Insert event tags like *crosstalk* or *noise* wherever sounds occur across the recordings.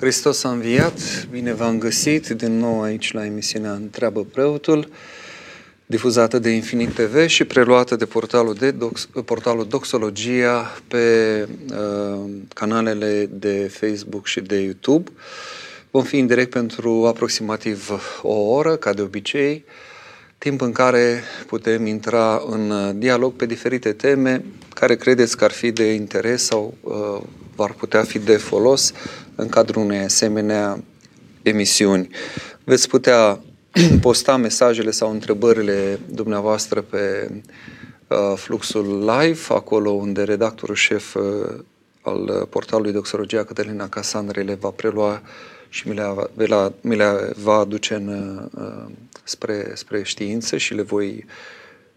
Hristos a înviat, bine v-am găsit din nou aici la emisiunea Întreabă Preotul, difuzată de Infinit TV și preluată de portalul, de Dox, portalul Doxologia pe uh, canalele de Facebook și de YouTube. Vom fi în direct pentru aproximativ o oră, ca de obicei, timp în care putem intra în dialog pe diferite teme care credeți că ar fi de interes sau uh, ar putea fi de folos în cadrul unei asemenea emisiuni. Veți putea *clears throat* posta mesajele sau întrebările dumneavoastră pe uh, fluxul live, acolo unde redactorul șef uh, al portalului Doxologia Cătălina Casandre le va prelua și mi le, va, mi le va aduce în, uh, spre, spre știință și le voi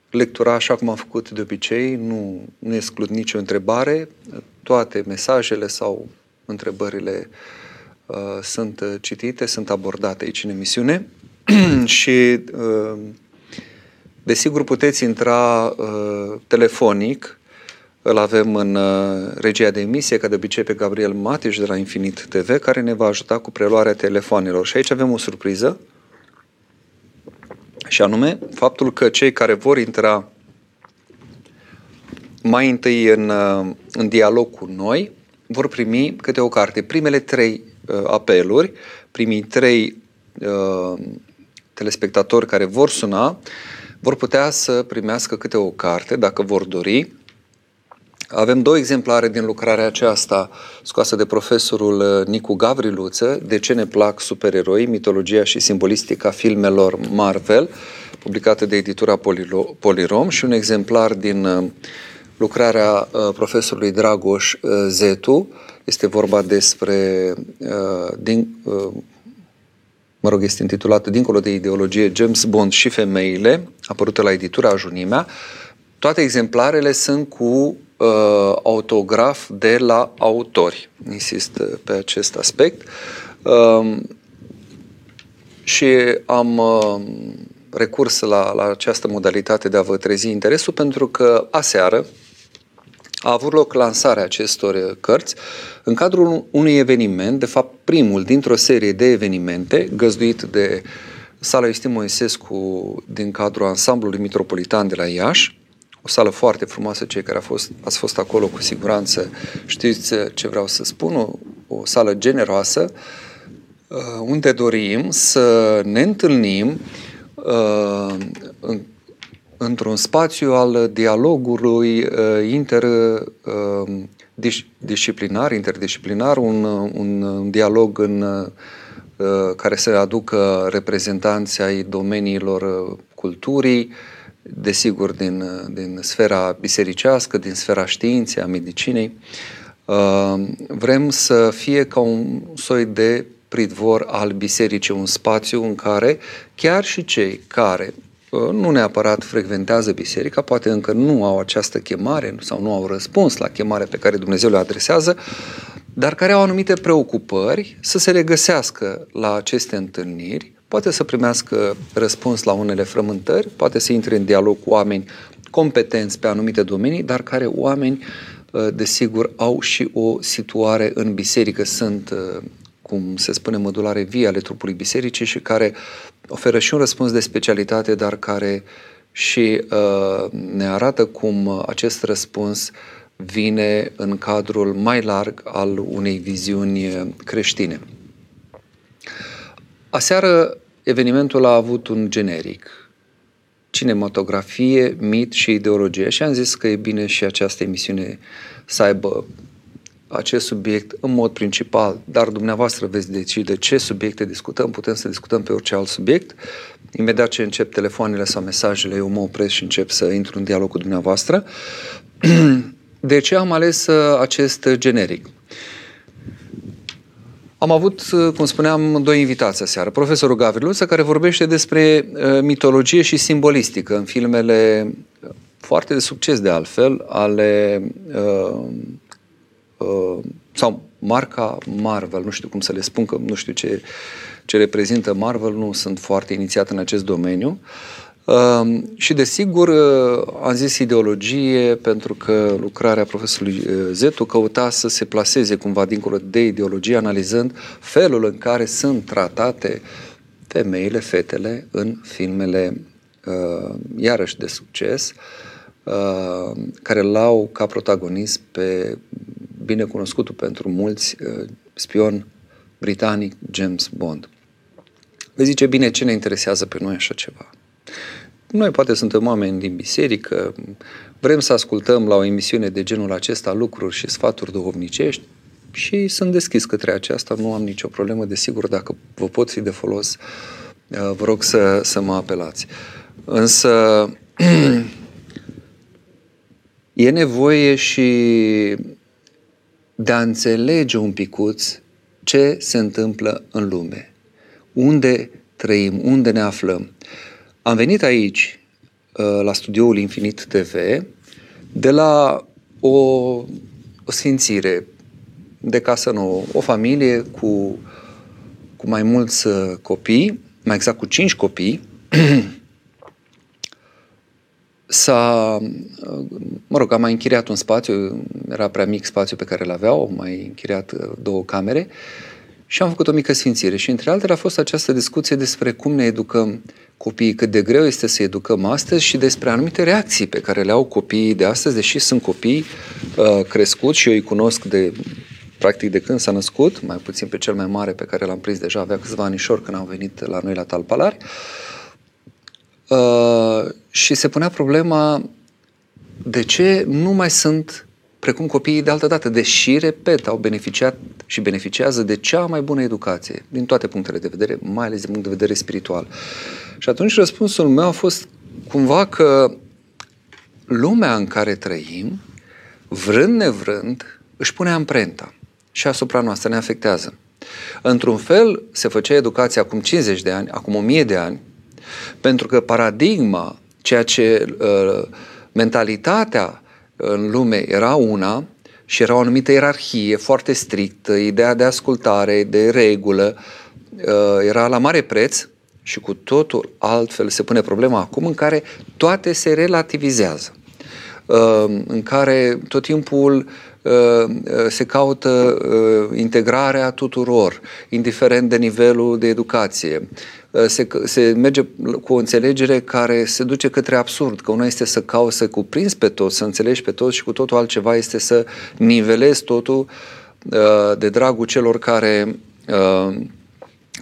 lectura așa cum am făcut de obicei, nu, nu exclud nicio întrebare, toate mesajele sau întrebările uh, sunt citite, sunt abordate aici în emisiune. *clears throat* Și uh, desigur puteți intra uh, telefonic, îl avem în uh, regia de emisie, ca de obicei pe Gabriel Matiș de la Infinit TV, care ne va ajuta cu preluarea telefonelor. Și aici avem o surpriză, și anume faptul că cei care vor intra mai întâi în, uh, în dialog cu noi vor primi câte o carte. Primele trei uh, apeluri, primii trei uh, telespectatori care vor suna, vor putea să primească câte o carte, dacă vor dori. Avem două exemplare din lucrarea aceasta scoasă de profesorul uh, Nicu Gavriluță, De ce ne plac supereroi, mitologia și simbolistica filmelor Marvel, publicată de editura Polirom și un exemplar din uh, lucrarea uh, profesorului Dragoș Zetu. Este vorba despre din, mă rog, este intitulată Dincolo de ideologie, James Bond și femeile, apărută la editura Junimea. Toate exemplarele sunt cu uh, autograf de la autori. Insist uh, pe acest aspect. Uh, și am uh, recurs la, la această modalitate de a vă trezi interesul pentru că aseară a avut loc lansarea acestor cărți. În cadrul unui eveniment, de fapt primul dintr-o serie de evenimente găzduit de Sala Iustin Moisescu din cadrul ansamblului metropolitan de la Iași, o sală foarte frumoasă, cei care a fost, ați fost acolo cu siguranță știți ce vreau să spun, o, o sală generoasă, uh, unde dorim să ne întâlnim uh, în, într-un spațiu al dialogului uh, interdisciplinar, interdisciplinar, un, un, un dialog în care să aducă reprezentanții ai domeniilor culturii, desigur, din, din sfera bisericească, din sfera științei, a medicinei. Uh, vrem să fie ca un soi de pridvor al bisericii, un spațiu în care chiar și cei care uh, nu neapărat frecventează biserica, poate încă nu au această chemare sau nu au răspuns la chemarea pe care Dumnezeu le adresează, dar care au anumite preocupări să se regăsească la aceste întâlniri poate să primească răspuns la unele frământări, poate să intre în dialog cu oameni competenți pe anumite domenii, dar care oameni, uh, desigur, au și o situare în biserică, sunt, uh, cum se spune, modulare vii ale trupului bisericii și care oferă și un răspuns de specialitate, dar care și uh, ne arată cum acest răspuns vine în cadrul mai larg al unei viziuni creștine. Aseară evenimentul a avut un generic, cinematografie, mit și ideologie și am zis că e bine și această emisiune să aibă acest subiect în mod principal, dar dumneavoastră veți decide ce subiecte discutăm, putem să discutăm pe orice alt subiect. Imediat ce încep telefoanele sau mesajele, eu mă opresc și încep să intru în dialog cu dumneavoastră. *clears throat* De ce am ales uh, acest generic? Am avut, uh, cum spuneam, doi invitați aseară. Profesorul Gavriluță, care vorbește despre uh, mitologie și simbolistică în filmele uh, foarte de succes, de altfel, ale uh, uh, sau marca Marvel, nu știu cum să le spun, că nu știu ce, ce reprezintă Marvel, nu sunt foarte inițiat în acest domeniu, Uh, și desigur uh, am zis ideologie pentru că lucrarea profesorului uh, Zetu căuta să se placeze cumva dincolo de ideologie, analizând felul în care sunt tratate femeile, fetele în filmele uh, iarăși de succes, uh, care l-au ca protagonist pe binecunoscutul pentru mulți uh, spion britanic James Bond. Vezi zice, bine, ce ne interesează pe noi așa ceva? Noi poate suntem oameni din biserică, vrem să ascultăm la o emisiune de genul acesta lucruri și sfaturi duhovnicești și sunt deschis către aceasta, nu am nicio problemă, desigur, dacă vă pot fi de folos, uh, vă rog să, să mă apelați. Însă *clears throat* e nevoie și de a înțelege un picuț ce se întâmplă în lume, unde trăim, unde ne aflăm. Am venit aici, uh, la studioul Infinit TV, de la o, o sfințire de casă nouă, o familie cu, cu mai mulți uh, copii, mai exact cu cinci copii, *clears throat* s-a, uh, mă rog, am mai închiriat un spațiu, era prea mic spațiu pe care îl aveau, am mai închiriat două camere și am făcut o mică sfințire. Și între altele a fost această discuție despre cum ne educăm copiii, cât de greu este să educăm astăzi și despre anumite reacții pe care le au copiii de astăzi, deși sunt copii uh, crescuți și eu îi cunosc de practic de când s-a născut, mai puțin pe cel mai mare pe care l-am prins deja, avea câțiva anișori când au venit la noi la Talpalari. Uh, și se punea problema de ce nu mai sunt precum copiii de altă dată, deși, repet, au beneficiat și beneficiază de cea mai bună educație, din toate punctele de vedere, mai ales din punct de vedere spiritual. Și atunci răspunsul meu a fost cumva că lumea în care trăim, vrând nevrând, își pune amprenta și asupra noastră ne afectează. Într-un fel, se făcea educația acum 50 de ani, acum 1000 de ani, pentru că paradigma, ceea ce uh, mentalitatea în lume era una și era o anumită ierarhie foarte strictă, ideea de ascultare, de regulă, uh, era la mare preț și cu totul altfel se pune problema acum în care toate se relativizează, uh, în care tot timpul uh, se caută integrarea tuturor, indiferent de nivelul de educație, Uh, se, se merge cu o înțelegere care se duce către absurd, că una este să cauți să cuprinzi pe toți, să înțelegi pe toți și cu totul altceva este să nivelezi totul uh, de dragul celor care uh,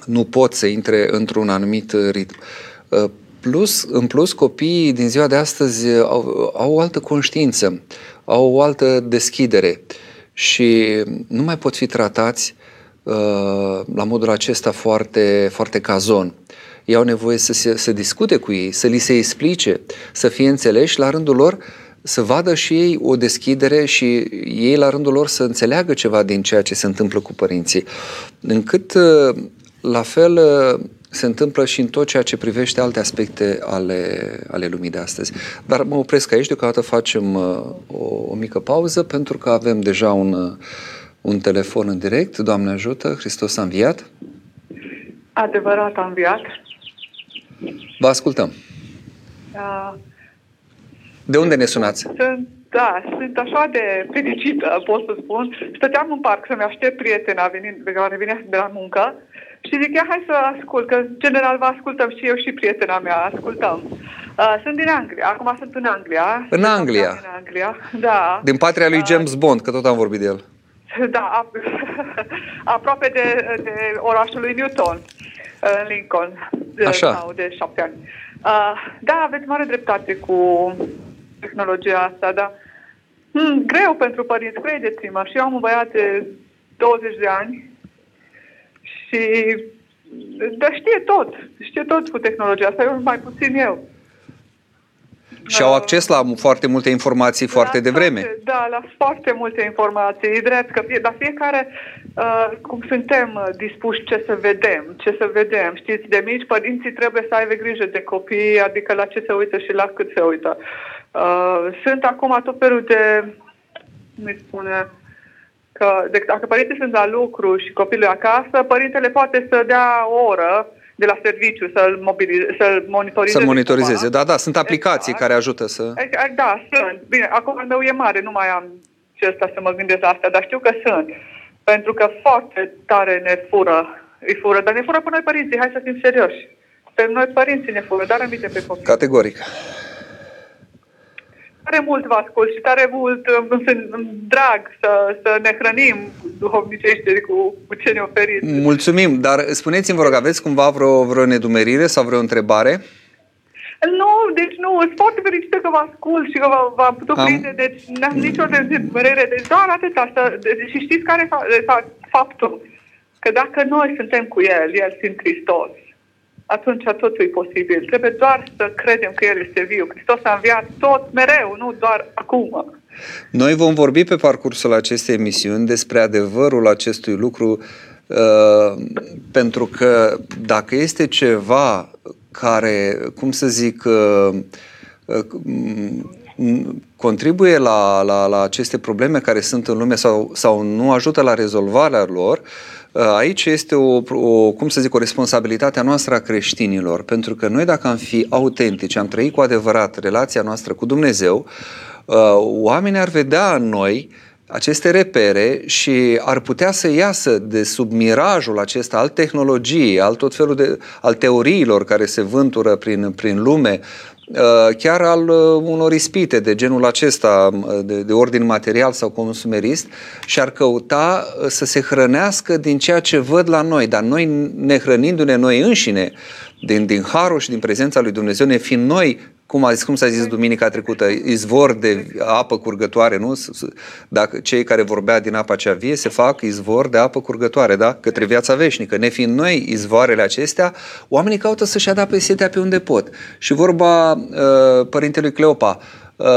nu pot să intre într-un anumit ritm. Plus, în plus, copiii din ziua de astăzi au, au o altă conștiință, au o altă deschidere și nu mai pot fi tratați Uh, la modul acesta foarte, foarte cazon. Ei au nevoie să, se, să discute cu ei, să li se explice, să fie înțeleși la rândul lor, să vadă și ei o deschidere și ei la rândul lor să înțeleagă ceva din ceea ce se întâmplă cu părinții. Încât uh, la fel uh, se întâmplă și în tot ceea ce privește alte aspecte ale, ale lumii de astăzi. Dar mă opresc aici, deocamdată facem o, o mică pauză pentru că avem deja un un telefon în direct. Doamne ajută, Hristos a înviat. Adevărat a înviat. Vă ascultăm. Uh, de unde ne sunați? Sunt, da, sunt așa de fericită, pot să spun. Stăteam în parc să-mi aștept prietena venind, pe care vine de la muncă și zic, ia hai să ascult, că general vă ascultăm și eu și prietena mea, ascultăm. Uh, sunt din Anglia, acum sunt în Anglia. În Anglia? În Anglia, da. Din patria lui James Bond, că tot am vorbit de el. *laughs* Da, *laughs* aproape de, de orașul lui Newton, în Lincoln, Așa. Sau de șapte ani. Uh, da, aveți mare dreptate cu tehnologia asta, dar hmm, greu pentru părinți, credeți-mă. Și eu am un băiat de 20 de ani și dar știe tot, știe tot cu tehnologia asta, eu mai puțin eu și au acces la foarte multe informații la foarte devreme. Toate, da, la foarte multe informații. E drept că dar fiecare, uh, cum suntem uh, dispuși ce să vedem, ce să vedem. Știți, de mici părinții trebuie să aibă grijă de copii, adică la ce se uită și la cât se uită. Uh, sunt acum tot felul de, cum spune, că de, dacă părinții sunt la lucru și copilul acasă, părintele poate să dea o oră de la serviciu să-l, mobilize, să-l monitorizeze. Să monitorizeze, cumva. da, da, sunt aplicații Exact. care ajută să... Exact, Da, sunt. Bine, acum al meu e mare, nu mai am ce ăsta să mă gândesc la asta, dar știu că sunt. Pentru că foarte tare ne fură, îi fură, dar ne fură pe noi părinții, hai să fim serioși. Pe noi părinții ne fură, dar aminte pe copii. Categoric. Tare mult vă ascult și tare mult îmi, îmi, îmi drag să, să ne hrănim duhovnicește cu, cu ce ne oferiți. Mulțumim, dar spuneți-mi, vă rog, aveți cumva vreo, vreo nedumerire sau vreo întrebare? Nu, deci nu, sunt foarte fericită că vă ascult și că v- v-am putut Am- prinde, deci n-am nicio dezmărere, deci doar atâta. Să, deci, și știți care e fa- de fapt, faptul? Că dacă noi suntem cu El, El fiind Hristos, atunci totul e posibil. Trebuie doar să credem că El este viu. Hristos a înviat tot mereu, nu doar acum. Noi vom vorbi pe parcursul acestei emisiuni despre adevărul acestui lucru, uh, pentru că dacă este ceva care, cum să zic, uh, uh, m- contribuie la, la, la aceste probleme care sunt în lume sau, sau nu ajută la rezolvarea lor, uh, aici este o, o, cum să zic, o responsabilitate a noastră a creștinilor, pentru că noi dacă am fi autentici, am trăit cu adevărat relația noastră cu Dumnezeu, uh, oamenii ar vedea în noi aceste repere și ar putea să iasă de sub mirajul acesta al tehnologiei, al tot felul de al teoriilor care se vântură prin, prin lume, uh, chiar al uh, unor ispite de genul acesta, uh, de, de ordin material sau consumerist, și ar căuta uh, să se hrănească din ceea ce văd la noi, dar noi ne hrănindu-ne noi înșine, din, din harul și din prezența lui Dumnezeu, ne fiind noi cum, a zis, cum s-a zis duminica trecută, izvor de apă curgătoare, nu? S- s- Dacă cei care vorbea din apa cea vie se fac izvor de apă curgătoare, da? Către viața veșnică. Ne fiind noi izvoarele acestea, oamenii caută să-și adapte setea pe unde pot. Și vorba uh, părintelui Cleopa, uh,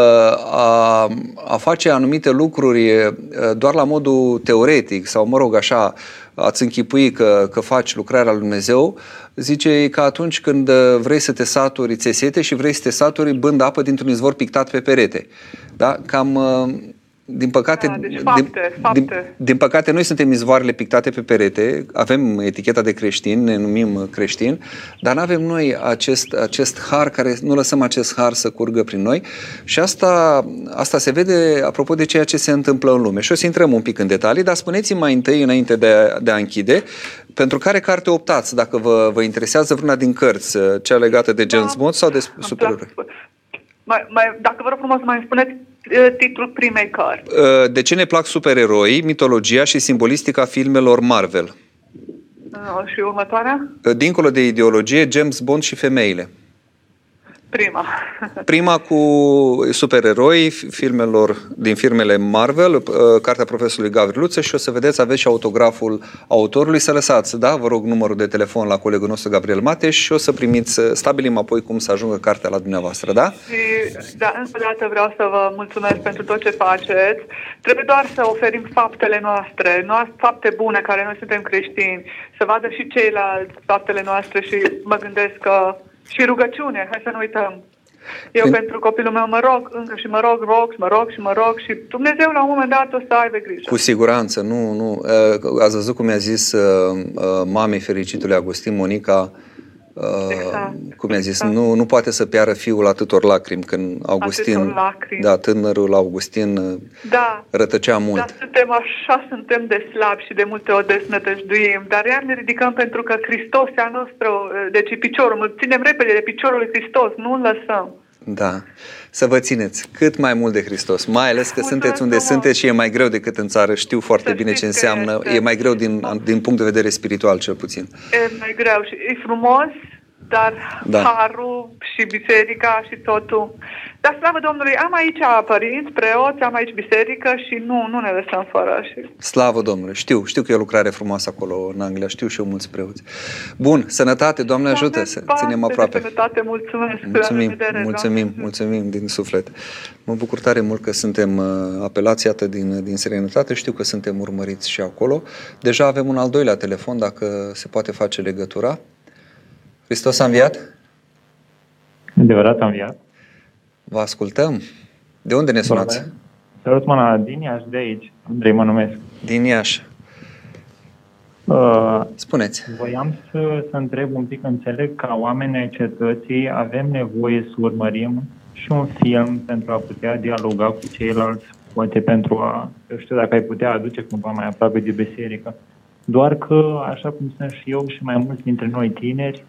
a, a face anumite lucruri uh, doar la modul teoretic sau, mă rog, așa, ați închipui că, că faci lucrarea lui Dumnezeu, zice că atunci când uh, vrei să te saturi, ți sete și vrei să te saturi bând apă dintr-un izvor pictat pe perete. Da? Cam, uh, din păcate, Da, deci fapte, fapte. Din, din păcate, noi suntem izvoarele pictate pe perete, avem eticheta de creștin, ne numim creștini, dar nu avem noi acest, acest har, care nu lăsăm acest har să curgă prin noi și asta, asta se vede apropo de ceea ce se întâmplă în lume. Și o să intrăm un pic în detalii, dar spuneți-mi mai întâi, înainte de a, de a închide, pentru care carte optați, dacă vă, vă interesează vreuna din cărți, cea legată de James Bond sau de Da, Îmi supereroi? Plac. Mai, mai, dacă vă rog frumos să mai îmi spuneți uh, titlul primei cărți. Uh, De ce ne plac supereroi, mitologia și simbolistica filmelor Marvel? Uh, și următoarea? Uh, Dincolo de ideologie, James Bond și femeile. Prima. Prima cu supereroi fi- filmelor din firmele Marvel, uh, cartea profesorului Gavriluță și o să vedeți, aveți și autograful autorului. Să lăsați, da, vă rog, numărul de telefon la colegul nostru Gabriel Mateș și o să primiți, uh, stabilim apoi cum să ajungă cartea la dumneavoastră, da? Și, da, încă o dată vreau să vă mulțumesc pentru tot ce faceți. Trebuie doar să oferim faptele noastre, noastre fapte bune care noi suntem creștini, să vadă și ceilalți faptele noastre și mă gândesc că și rugăciune, hai să nu uităm. Eu În- pentru copilul meu mă rog încă și mă rog, rog, și mă rog și mă rog și Dumnezeu la un moment dat o să aibă grijă. Cu siguranță, nu, nu. Uh, Ați văzut cum mi-a zis uh, uh, mamei fericitului Agustin Monica, uh, Exact. cum mi-a zis, Exact. nu, nu poate să piară fiul atâtor lacrimi când Augustin, Atâtor lacrimi. da, tânărul Augustin uh, Da, rătăcea mult. Dar suntem așa, suntem de slabi și de multe ori desnădăjduim, dar iar ne ridicăm pentru că Hristos e a nostru, deci e piciorul, îl ținem repede de piciorul lui Hristos, nu îl lăsăm. Da. Să vă țineți cât mai mult de Hristos, mai ales că Mulțumesc sunteți unde frumos. sunteți și e mai greu decât în țară. Știu foarte Să bine ce știți că înseamnă. este. E mai greu din, din punct de vedere spiritual, cel puțin. E mai greu și e frumos, dar Da. harul și biserica și totul. Dar slavă Domnului, am aici părinți, preoți, am aici biserică și nu, nu ne lăsăm fără. Și Slavă Domnului! Știu, știu că e o lucrare frumoasă acolo în Anglia, știu și eu mulți preoți. Bun, sănătate, Doamne ajută, Doamne, să pace ținem și aproape. Sănătate, mulțumesc. La Mulțumim, revedere, mulțumim, Doamne. mulțumim din suflet. Mă bucur tare mult că suntem uh, apelați, iată, din, din serenătate. Știu că suntem urmăriți și acolo. Deja avem un al doilea telefon, dacă se poate face legătura. Hristos a înviat? Adevărat am viat. Vă ascultăm. De unde ne sunați? Salut mâna din Iași de aici. Andrei mă numesc. Din Iași. Uh, Spuneți. Voiam să, să întreb un pic, înțeleg ca oameni ai cetății avem nevoie să urmărim și un film pentru a putea dialoga cu ceilalți, poate pentru a, eu știu dacă ai putea aduce cumva mai aproape de biserică. Doar că, așa cum sunt și eu și mai mulți dintre noi tineri,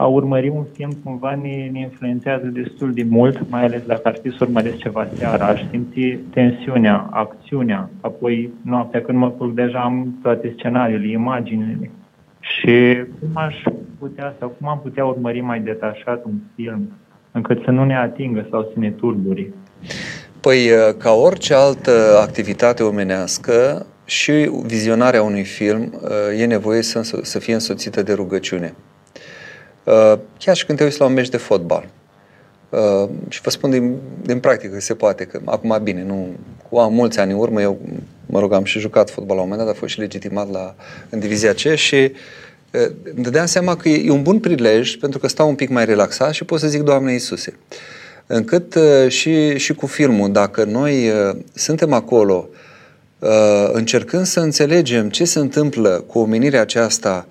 a urmări un film cumva ne, ne influențează destul de mult, mai ales dacă ar fi să urmăresc ceva seara. Aș simți tensiunea, acțiunea, apoi noaptea când mă culc deja am toate scenariile, imaginile. Și cum aș putea sau cum am putea urmări mai detașat un film încât să nu ne atingă sau să ne turburi? Păi, ca orice altă activitate omenească, și vizionarea unui film e nevoie să, să fie însoțită de rugăciune. Uh, chiar și când te uiți la un meci de fotbal. Uh, și vă spun din, din practică că se poate, că acum bine, nu, cu am mulți ani în urmă, eu, mă rog, am și jucat fotbal la un moment dat, a fost și legitimat la, în divizia C și uh, îmi dădeam seama că e, e un bun prilej pentru că stau un pic mai relaxat și pot să zic Doamne Iisuse. Încât și, și cu filmul, dacă noi suntem acolo încercând să înțelegem ce se întâmplă cu omenirea aceasta,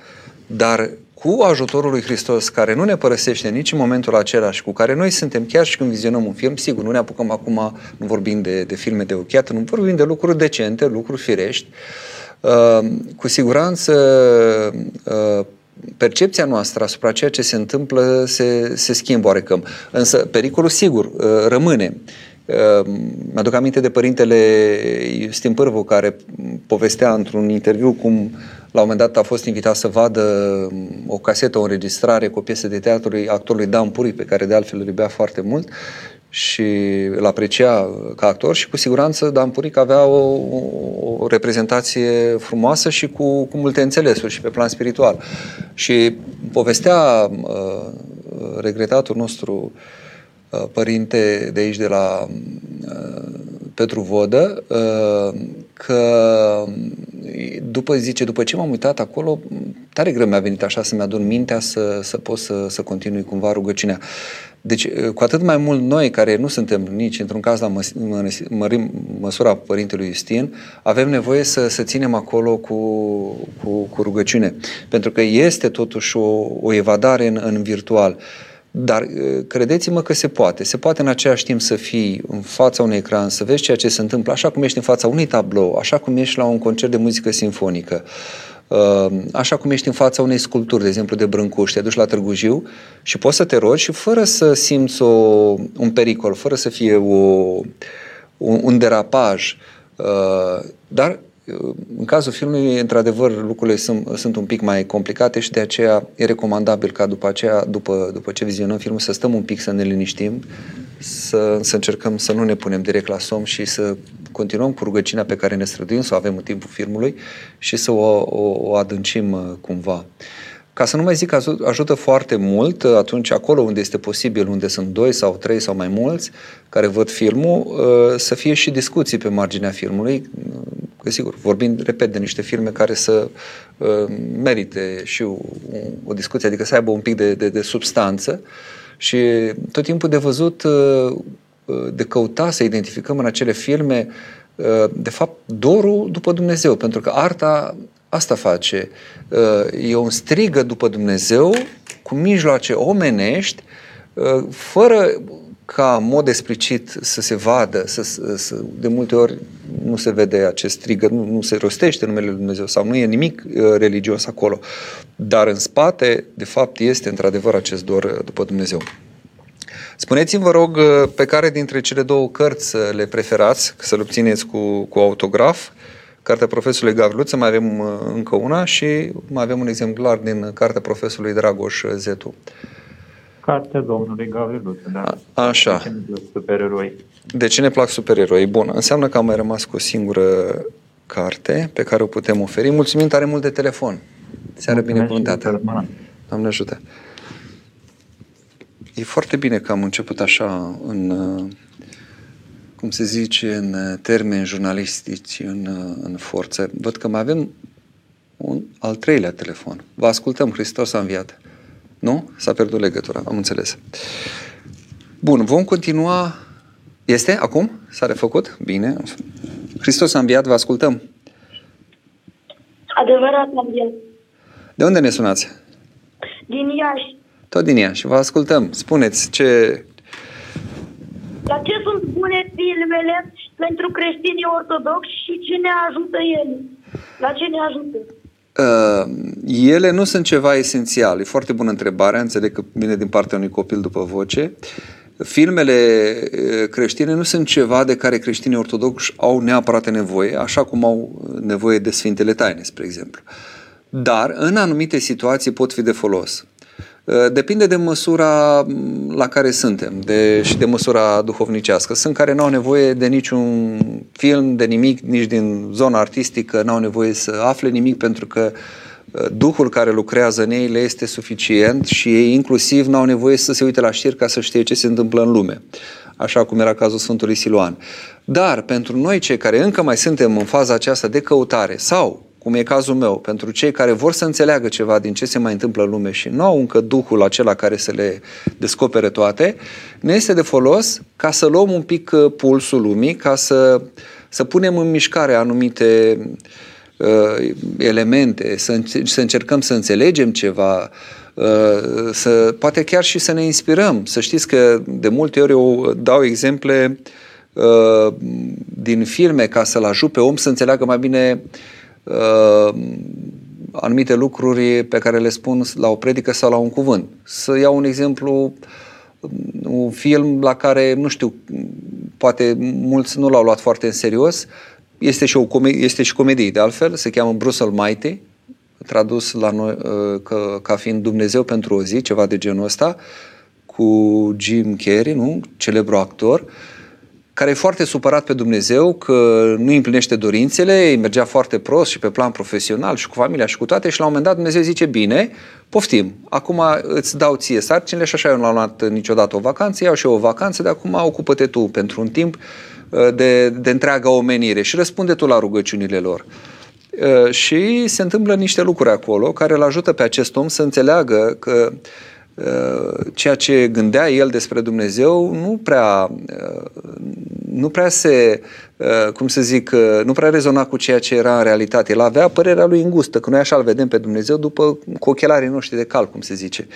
dar cu ajutorul lui Hristos, care nu ne părăsește nici în momentul acela și cu care noi suntem chiar și când vizionăm un film, sigur, nu ne apucăm acum, nu vorbim de, de filme de ochiat, nu vorbim de lucruri decente, lucruri firești. Uh, cu siguranță uh, percepția noastră asupra ceea ce se întâmplă se, se schimbă oarecum. Însă pericolul, sigur, uh, rămâne. Uh, mi-aduc aminte de părintele Justin Pârvu, care povestea într-un interviu cum la un moment dat a fost invitat să vadă o casetă, o înregistrare cu o piesă de teatru actorului Dan Puri, pe care de altfel îl iubea foarte mult și îl aprecia ca actor și cu siguranță Dan Puric avea o, o reprezentație frumoasă și cu, cu multe înțelesuri și pe plan spiritual. Și povestea uh, regretatul nostru uh, părinte de aici de la uh, Petru Vodă uh, că după, zice, după ce m-am uitat acolo, tare greu mi-a venit așa să-mi adun mintea să, să pot să, să continui cumva rugăciunea. Deci, cu atât mai mult noi, care nu suntem nici într-un caz la măs- mărim, măsura Părintelui Justin, avem nevoie să, să ținem acolo cu, cu, cu rugăciune. Pentru că este totuși o, o evadare în, în virtual. Dar credeți-mă că se poate. Se poate în același timp să fii în fața unui ecran, să vezi ceea ce se întâmplă, așa cum ești în fața unui tablou, așa cum ești la un concert de muzică sinfonică, așa cum ești în fața unei sculpturi, de exemplu, de Brâncuș, te duci la Târgu Jiu și poți să te rogi și fără să simți o, un pericol, fără să fie o, un, un derapaj, dar în cazul filmului, într-adevăr, lucrurile sunt, sunt un pic mai complicate și de aceea e recomandabil ca după aceea, după, după ce vizionăm filmul, să stăm un pic, să ne liniștim, să, să încercăm să nu ne punem direct la somn și să continuăm cu rugăciunea pe care ne străduim, să o avem în timpul filmului și să o, o, o adâncim uh, cumva. Ca să nu mai zic că ajută foarte mult uh, atunci acolo unde este posibil, unde sunt doi sau trei sau mai mulți care văd filmul, uh, să fie și discuții pe marginea filmului, că sigur, vorbim, repet, de niște filme care să uh, merite și o, o discuție, adică să aibă un pic de, de, de substanță și tot timpul de văzut, uh, de căuta să identificăm în acele filme, uh, de fapt, dorul după Dumnezeu, pentru că arta asta face. Uh, e un strigă după Dumnezeu cu mijloace omenești, uh, fără ca în mod explicit să se vadă, să, să, de multe ori nu se vede acest strigă, nu, nu se rostește numele Lui Dumnezeu sau nu e nimic uh, religios acolo, dar în spate, de fapt, este într-adevăr acest dor uh, după Dumnezeu. Spuneți-mi, vă rog, uh, pe care dintre cele două cărți uh, le preferați, să-l obțineți cu, cu autograf, Cartea profesorului Gavriluță, mai avem uh, încă una și mai avem un exemplar din cartea profesorului Dragoș Zetu. Cartea domnului Gavriluță, da. A, așa. De ce ne plac supereroi? De ce ne plac supereroi? Bun, înseamnă că am mai rămas cu o singură carte pe care o putem oferi. Mulțumim tare mult de telefon. Seară binecuvântată. Doamne ajută. E foarte bine că am început așa în, cum se zice, în termeni jurnalistici, în, în forță. Văd că mai avem un al treilea telefon. Vă ascultăm, Hristos a înviat. Nu? S-a pierdut legătura, am înțeles. Bun, vom continua. Este acum? S-a refăcut? Bine. Hristos a înviat, vă ascultăm. Adevărat, Gabriel. De unde ne sunați? Din Iași. Tot din Iași. Vă ascultăm. Spuneți ce... La ce sunt bune filmele pentru creștinii ortodoxi și ce ne ajută ele? La ce ne ajută? Uh, ele nu sunt ceva esențial. E foarte bună întrebare. Înțeleg că vine din partea unui copil după voce. Filmele uh, creștine nu sunt ceva de care creștinii ortodoxi au neapărat nevoie, așa cum au nevoie de Sfintele Taine, spre exemplu. Dar, în anumite situații, pot fi de folos. Uh, depinde de măsura mm, la care suntem de, și de măsura duhovnicească. Sunt care nu au nevoie de niciun film, de nimic, nici din zona artistică, nu au nevoie să afle nimic pentru că uh, Duhul care lucrează în ei le este suficient și ei inclusiv nu au nevoie să se uite la știri ca să știe ce se întâmplă în lume, așa cum era cazul Sfântului Siluan. Dar pentru noi cei care încă mai suntem în faza aceasta de căutare sau cum e cazul meu, pentru cei care vor să înțeleagă ceva din ce se mai întâmplă în lume și nu au încă Duhul acela care să le descopere toate, ne este de folos ca să luăm un pic uh, pulsul lumii, ca să, să punem în mișcare anumite uh, elemente, să, să încercăm să înțelegem ceva, uh, să, poate chiar și să ne inspirăm. Să știți că de multe ori eu dau exemple uh, din filme ca să-l ajut pe om să înțeleagă mai bine uh, uh, anumite lucruri pe care le spun la o predică sau la un cuvânt. Să iau un exemplu, un film la care, nu știu, poate mulți nu l-au luat foarte în serios, este și, o comedie, este și comedie, de altfel, se cheamă Bruce Almighty, tradus la noi uh, ca, ca fiind Dumnezeu pentru o zi, ceva de genul ăsta, cu Jim Carrey, nu? celebru actor, uh, care e foarte supărat pe Dumnezeu că nu împlinește dorințele, îi mergea foarte prost și pe plan profesional și cu familia și cu toate și la un moment dat Dumnezeu zice, bine, poftim, acum îți dau ție sarcinile și așa eu nu am luat niciodată o vacanță, iau și eu o vacanță, de acum ocupă-te tu pentru un timp uh, de, de întreaga omenire și răspunde tu la rugăciunile lor. Uh, și se întâmplă niște lucruri acolo care îl ajută pe acest om să înțeleagă că Uh, ceea ce gândea el despre Dumnezeu nu prea, uh, nu prea se, uh, cum să zic, nu prea rezona cu ceea ce era în realitate. El avea părerea lui îngustă, că noi așa îl vedem pe Dumnezeu după cu ochelarii noștri de cal, cum se zice.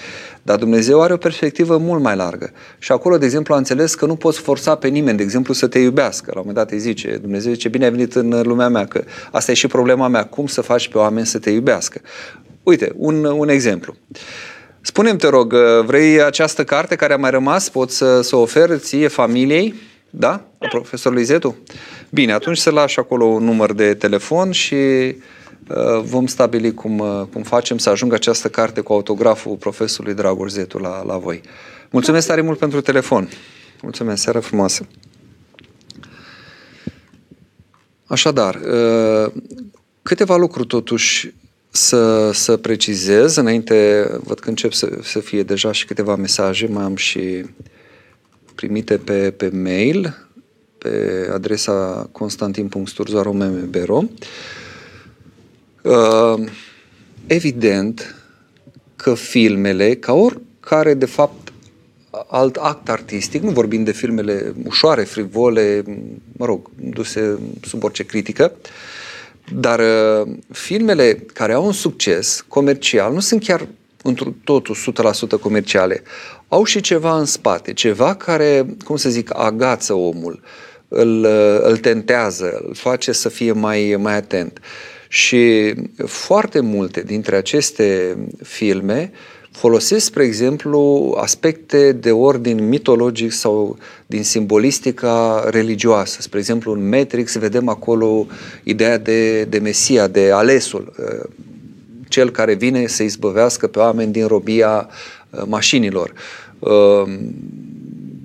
Dar Dumnezeu are o perspectivă mult mai largă. Și acolo, de exemplu, a înțeles că nu poți forța pe nimeni, de exemplu, să te iubească. La un moment dat îi zice, Dumnezeu zice, bine ai venit în lumea mea, că asta e și problema mea, cum să faci pe oameni să te iubească. Uite, un, un exemplu. Uh, Spune-mi, te rog, uh, vrei această carte care a mai rămas? Poți să, să o ofer ție, familiei? Da? A profesorului Zetu? Bine, atunci să lași acolo un număr de telefon și uh, vom stabili cum, uh, cum facem să ajungă această carte cu autograful profesorului Dragoș Zetu la, la voi. Mulțumesc tare mult pentru telefon. Mulțumesc, seară frumoasă. Așadar, uh, câteva lucruri totuși să, să precizez, înainte, văd că încep să, să fie deja și câteva mesaje, mai am și primite pe, pe mail, pe adresa constantin.sturzoaromembero. Uh, evident că filmele, ca oricare, de fapt, alt act artistic, nu vorbim de filmele ușoare, frivole, mă rog, duse sub orice critică, uh, dar uh, filmele care au un succes comercial nu sunt chiar într totul 100% comerciale. Au și ceva în spate, ceva care, cum să zic, agață omul, îl, uh, îl tentează, îl face să fie mai, mai atent. Și foarte multe dintre aceste filme folosesc, spre exemplu, aspecte de ordin mitologic sau din simbolistica religioasă. Spre exemplu, în Matrix vedem acolo ideea de, de Mesia, de alesul, uh, cel care vine să izbăvească pe oameni din robia uh, mașinilor. Uh,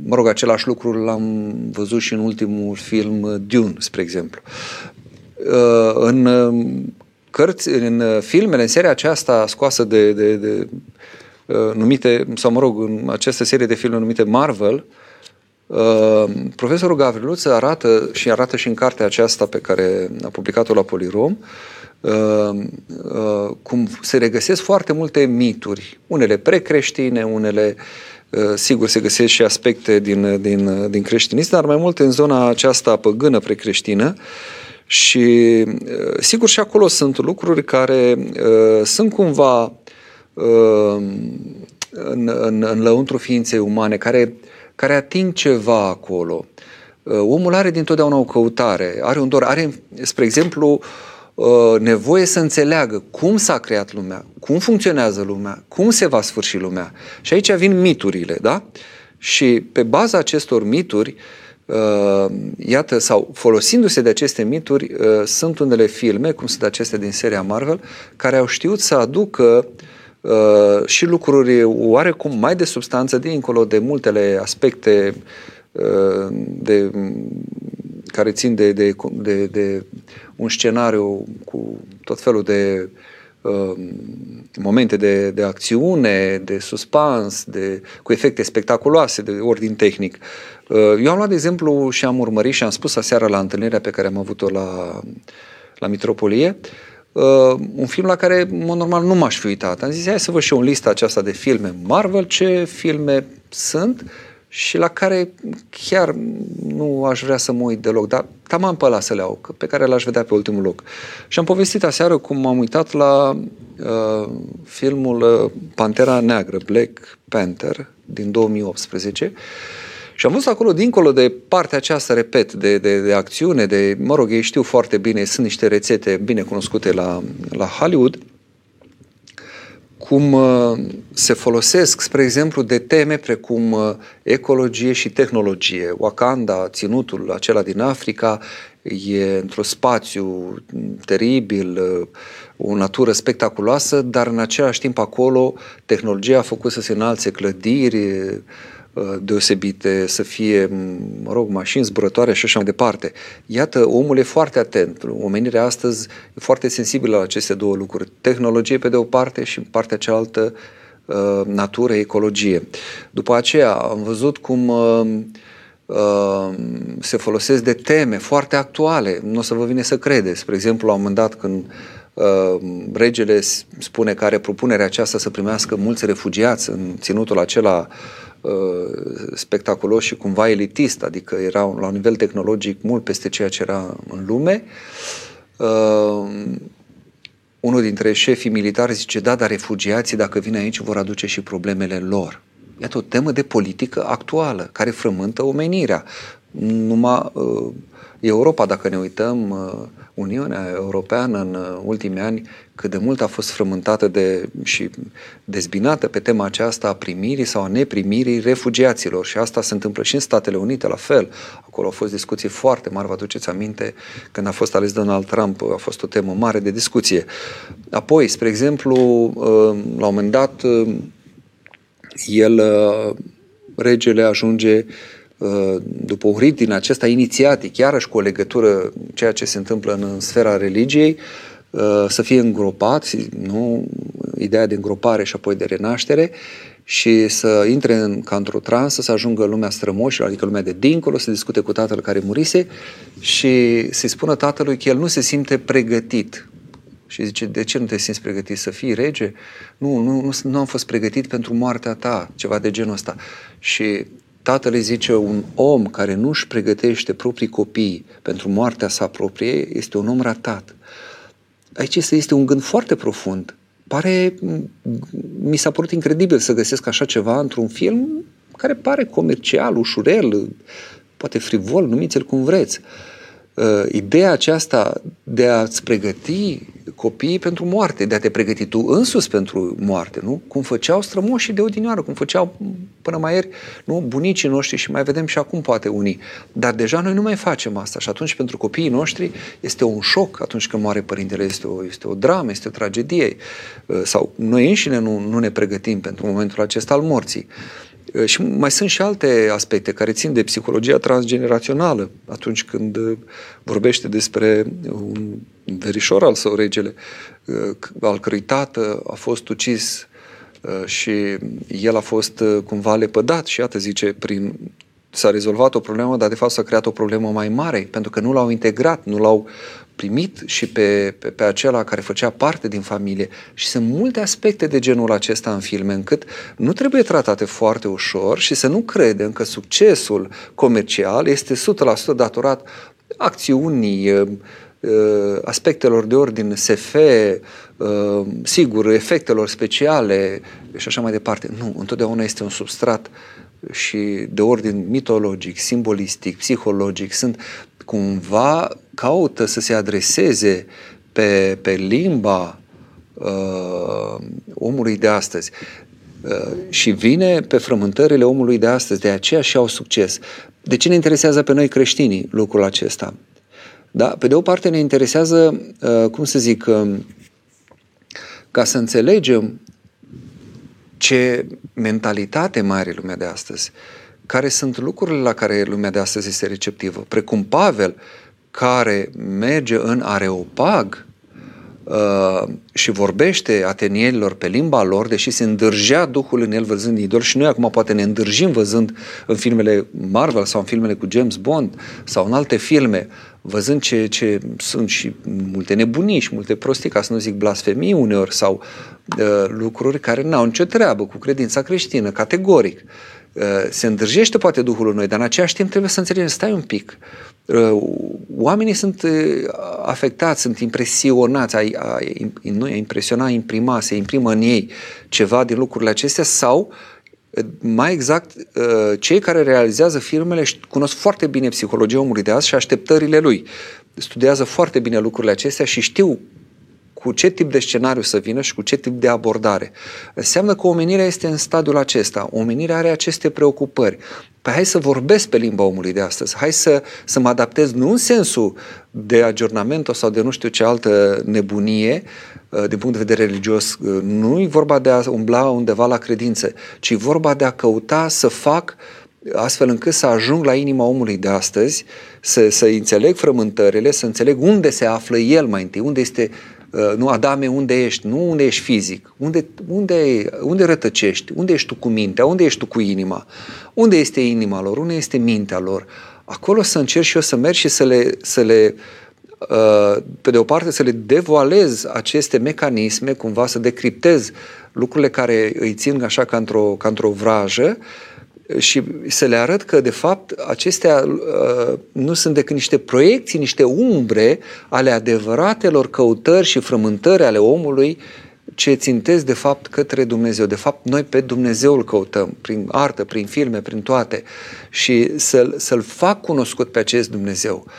mă rog, același lucru l-am văzut și în ultimul film Dune, spre exemplu. În cărți, în filmele, în seria aceasta scoasă de, de, de numite, sau mă rog, în această serie de filme numite Marvel, Uh, profesorul Gavriluț arată și arată și în cartea aceasta pe care a publicat-o la Polirom uh, uh, cum se regăsesc foarte multe mituri, unele precreștine, unele sigur se găsesc și aspecte din, din, din creștinism, dar mai multe în zona aceasta păgână precreștină Și sigur și acolo sunt lucruri care uh, sunt cumva uh, în, în, în lăuntru ființei umane, care, care ating ceva acolo. Uh, omul are dintotdeauna o căutare, are un dor, are, spre exemplu, uh, nevoie să înțeleagă cum s-a creat lumea, cum funcționează lumea, cum se va sfârși lumea. Și aici vin miturile, da? Și pe baza acestor mituri, uh, iată, sau folosindu-se de aceste mituri, sunt unele filme, cum sunt acestea din seria Marvel, care au știut să aducă și lucruri oarecum mai de substanță dincolo de multele aspecte de, care țin de, de, de, de un scenariu cu tot felul de uh, momente de, de acțiune, de suspans, de, cu efecte spectaculoase de ordin tehnic. Uh, eu am luat de exemplu și am urmărit și am spus aseară la întâlnirea pe care am avut-o la, la Mitropolie, uh, un film la care, în mod normal, nu m-aș fi uitat. Am zis, hai să văd și o listă aceasta de filme Marvel, ce filme sunt și la care chiar nu aș vrea să mă uit deloc, dar tamam pe ăla să le au, pe care l-aș vedea pe ultimul loc. Și am povestit aseară cum m-am uitat la uh, filmul uh, Pantera Neagră, Black Panther, din 2018, și am văzut acolo, dincolo de partea aceasta, repet, de, de, de acțiune, de, mă rog, ei știu foarte bine, sunt niște rețete bine cunoscute la, la Hollywood, uh, cum uh, se folosesc, spre exemplu, de teme precum uh, ecologie și tehnologie. Wakanda, ținutul acela din Africa, e într-un spațiu teribil, uh, o natură spectaculoasă, dar în același timp acolo tehnologia a făcut să se înalțe clădiri, Uh, deosebite, să fie, mă rog, mașini zburătoare și așa mai departe. Iată, omul e foarte atent. Omenirea astăzi e foarte sensibilă la aceste două lucruri. Tehnologie pe de o parte și partea cealaltă uh, natură, ecologie. După aceea am văzut cum uh, se folosesc de teme foarte actuale. Nu o să vă vine să credeți. Spre exemplu, la un moment dat când regele spune că are propunerea aceasta să primească mulți refugiați în ținutul acela Uh, spectaculos și cumva elitist, adică era la un nivel tehnologic mult peste ceea ce era în lume. Uh, unul dintre șefii militari zice, da, dar refugiații dacă vin aici vor aduce și problemele lor. Iată o temă de politică actuală care frământă omenirea. Numai uh, Europa, dacă ne uităm, uh, Uniunea Europeană în uh, ultimii ani, cât de mult a fost frământată de, și dezbinată pe tema aceasta a primirii sau a neprimirii refugiaților. Și asta se întâmplă și în Statele Unite, la fel. Acolo au fost discuții foarte mari, vă aduceți aminte, când a fost ales Donald Trump, a fost o temă mare de discuție. Apoi, spre exemplu, uh, la un moment dat, el, regele, ajunge Uh, după un rit din acesta inițiatic, iarăși cu o legătură ceea ce se întâmplă în sfera religiei, uh, să fie îngropat, nu? ideea de îngropare și apoi de renaștere, și să intre în, ca într-o transă, să ajungă lumea strămoșilor, adică lumea de dincolo, să discute cu tatăl care murise și să-i spună tatălui că el nu se simte pregătit. Și zice, de ce nu te simți pregătit să fii rege? Nu, nu, nu, nu am fost pregătit pentru moartea ta, ceva de genul ăsta. Și tatăl îi zice, un om care nu își pregătește proprii copii pentru moartea sa proprie este un om ratat. Aici este un gând foarte profund. Pare, mi s-a părut incredibil să găsesc așa ceva într-un film care pare comercial, ușurel, poate frivol, numiți-l cum vreți. Uh, ideea aceasta de a-ți pregăti copiii pentru moarte, de a te pregăti tu însus pentru moarte, nu? Cum făceau strămoșii de odinioară, cum făceau până mai ieri, nu? Bunicii noștri și mai vedem și acum poate unii. Dar deja noi nu mai facem asta și atunci pentru copiii noștri este un șoc atunci când moare părintele, este o, este o dramă, este o tragedie. Uh, sau noi înșine nu, nu ne pregătim pentru momentul acesta al morții. Uh, și mai sunt și alte aspecte care țin de psihologia transgenerațională. Atunci când uh, vorbește despre un verișor al său, regele, uh, al cărui tată a fost ucis și el a fost cumva lepădat și iată zice, prin s-a rezolvat o problemă, dar de fapt s-a creat o problemă mai mare, pentru că nu l-au integrat, nu l-au primit și pe, pe, pe acela care făcea parte din familie. Și sunt multe aspecte de genul acesta în filme, încât nu trebuie tratate foarte ușor și să nu credem că succesul comercial este 100% datorat acțiunii, uh, aspectelor de ordin SF, uh, sigur, efectelor speciale și așa mai departe. Nu, întotdeauna este un substrat și de ordin mitologic, simbolistic, psihologic, sunt cumva caută să se adreseze pe, pe limba uh, omului de astăzi uh, și vine pe frământările omului de astăzi, de aceea și au succes. De ce ne interesează pe noi creștinii lucrul acesta? Da? Pe de o parte ne interesează, uh, cum să zic, uh, ca să înțelegem ce mentalitate mai are lumea de astăzi, care sunt lucrurile la care lumea de astăzi este receptivă, precum Pavel, care merge în areopag uh, și vorbește atenienilor pe limba lor, deși se îndârgea Duhul în el văzând idol și noi acum poate ne îndârjim văzând în filmele Marvel sau în filmele cu James Bond sau în alte filme, văzând ce, ce sunt și multe nebunii și multe prostii, ca să nu zic blasfemii uneori sau uh, lucruri care n-au nicio treabă cu credința creștină, categoric. Uh, se îndrăjește poate Duhul în noi, dar în același timp trebuie să înțelegem, stai un pic, uh, oamenii sunt uh, afectați, sunt impresionați, a, a, a, a impresiona, a imprima, se imprimă în ei ceva din lucrurile acestea sau mai exact, cei care realizează filmele cunosc foarte bine psihologia omului de azi și așteptările lui. Studiază foarte bine lucrurile acestea și știu cu ce tip de scenariu să vină și cu ce tip de abordare. Înseamnă că omenirea este în stadiul acesta. Omenirea are aceste preocupări. Păi hai să vorbesc pe limba omului de astăzi. Hai să, să mă adaptez nu în sensul de aggiornament sau de nu știu ce altă nebunie, uh, din punct de vedere religios, uh, nu e vorba de a umbla undeva la credințe, ci vorba de a căuta să fac astfel încât să ajung la inima omului de astăzi, să, să înțeleg frământările, să înțeleg unde se află el mai întâi, unde este Uh, nu, Adame, unde ești? Nu unde ești fizic. Unde, unde, unde rătăcești? Unde ești tu cu mintea? Unde ești tu cu inima? Unde este inima lor? Unde este mintea lor? Acolo să încerc și eu să merg și să le, să le uh, pe de o parte să le devoalez aceste mecanisme, cumva să decriptez lucrurile care îi țin așa ca într-o, ca într-o vrajă și să le arăt că, de fapt, acestea uh, nu sunt decât niște proiecții, niște umbre ale adevăratelor căutări și frământări ale omului ce țintesc, de fapt, către Dumnezeu. De fapt, noi pe Dumnezeu îl căutăm, prin artă, prin filme, prin toate, și să-l, să-l fac cunoscut pe acest Dumnezeu. Uh,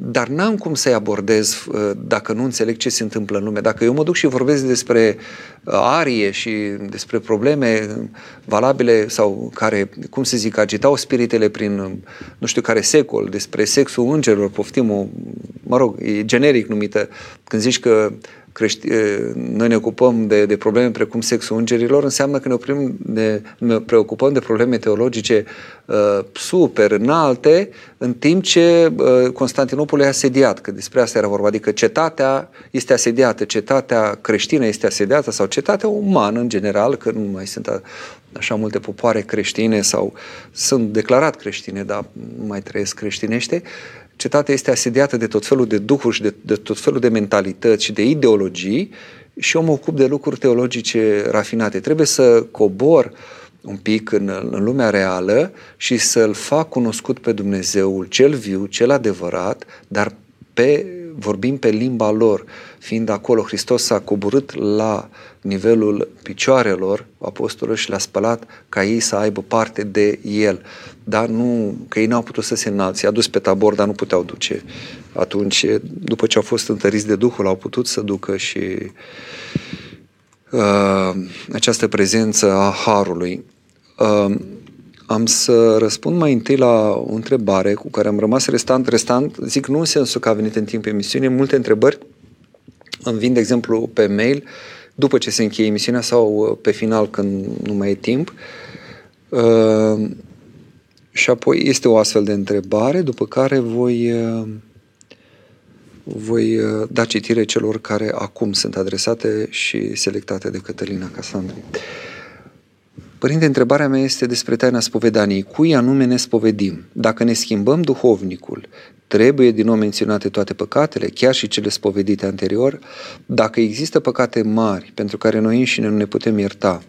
dar n-am cum să-i abordez uh, dacă nu înțeleg ce se întâmplă în lume. Dacă eu mă duc și vorbesc despre uh, arie și despre probleme valabile sau care, cum să zic, agitau spiritele prin nu știu care secol, despre sexul îngerilor, poftim o, mă rog, e generic numită, când zici că crești, noi ne ocupăm de, de probleme precum sexul îngerilor, înseamnă că ne, oprim, ne, ne preocupăm de probleme teologice uh, super înalte, în timp ce uh, Constantinopol e asediat, că despre asta era vorba, adică cetatea este asediată, cetatea creștină este asediată sau cetatea umană în general, că nu mai sunt a, așa multe popoare creștine sau sunt declarat creștine, dar nu mai trăiesc creștinește, Cetatea este asediată de tot felul de duhuri și de, de tot felul de mentalități și de ideologii și eu mă ocup de lucruri teologice rafinate. Trebuie să cobor un pic în, în lumea reală și să-L fac cunoscut pe Dumnezeul cel viu, cel adevărat, dar pe, vorbim pe limba lor, fiind acolo Hristos s-a coborât la nivelul picioarelor apostolilor și le-a spălat ca ei să aibă parte de El. Dar nu, că ei n-au putut să se înalți, ți-a dus pe tabor, dar nu puteau duce. Atunci, după ce au fost întăriți de Duhul, au putut să ducă și uh, această prezență a Harului. Uh, am să răspund mai întâi la o întrebare cu care am rămas restant, restant, zic nu în sensul că a venit în timp emisiune, multe întrebări îmi vin, de exemplu, pe mail după ce se încheie emisiunea sau uh, pe final când nu mai e timp. Uh, și apoi este o astfel de întrebare, după care voi, uh, voi uh, da citire celor care acum sunt adresate și selectate de Cătălina Casandri. Părinte, întrebarea mea este despre taina spovedaniei. Cui anume ne spovedim? Dacă ne schimbăm duhovnicul, trebuie din nou menționate toate păcatele, chiar și cele spovedite anterior? Dacă există păcate mari pentru care noi înșine nu ne putem ierta,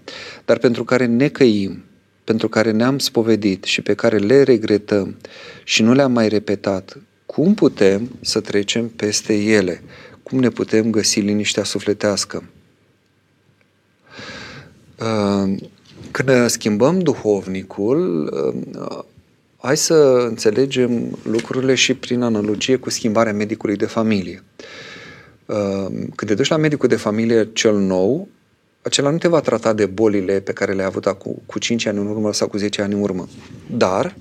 dar pentru care ne căim, pentru care ne-am spovedit și pe care le regretăm și nu le-am mai repetat, cum putem să trecem peste ele? Cum ne putem găsi liniștea sufletească? Uh, când schimbăm duhovnicul, uh, hai să înțelegem lucrurile și prin analogie cu schimbarea medicului de familie. Uh, când te duci la medicul de familie cel nou, acela nu te va trata de bolile pe care le-ai avut acum, cu 5 ani în urmă sau cu 10 ani în urmă. Dar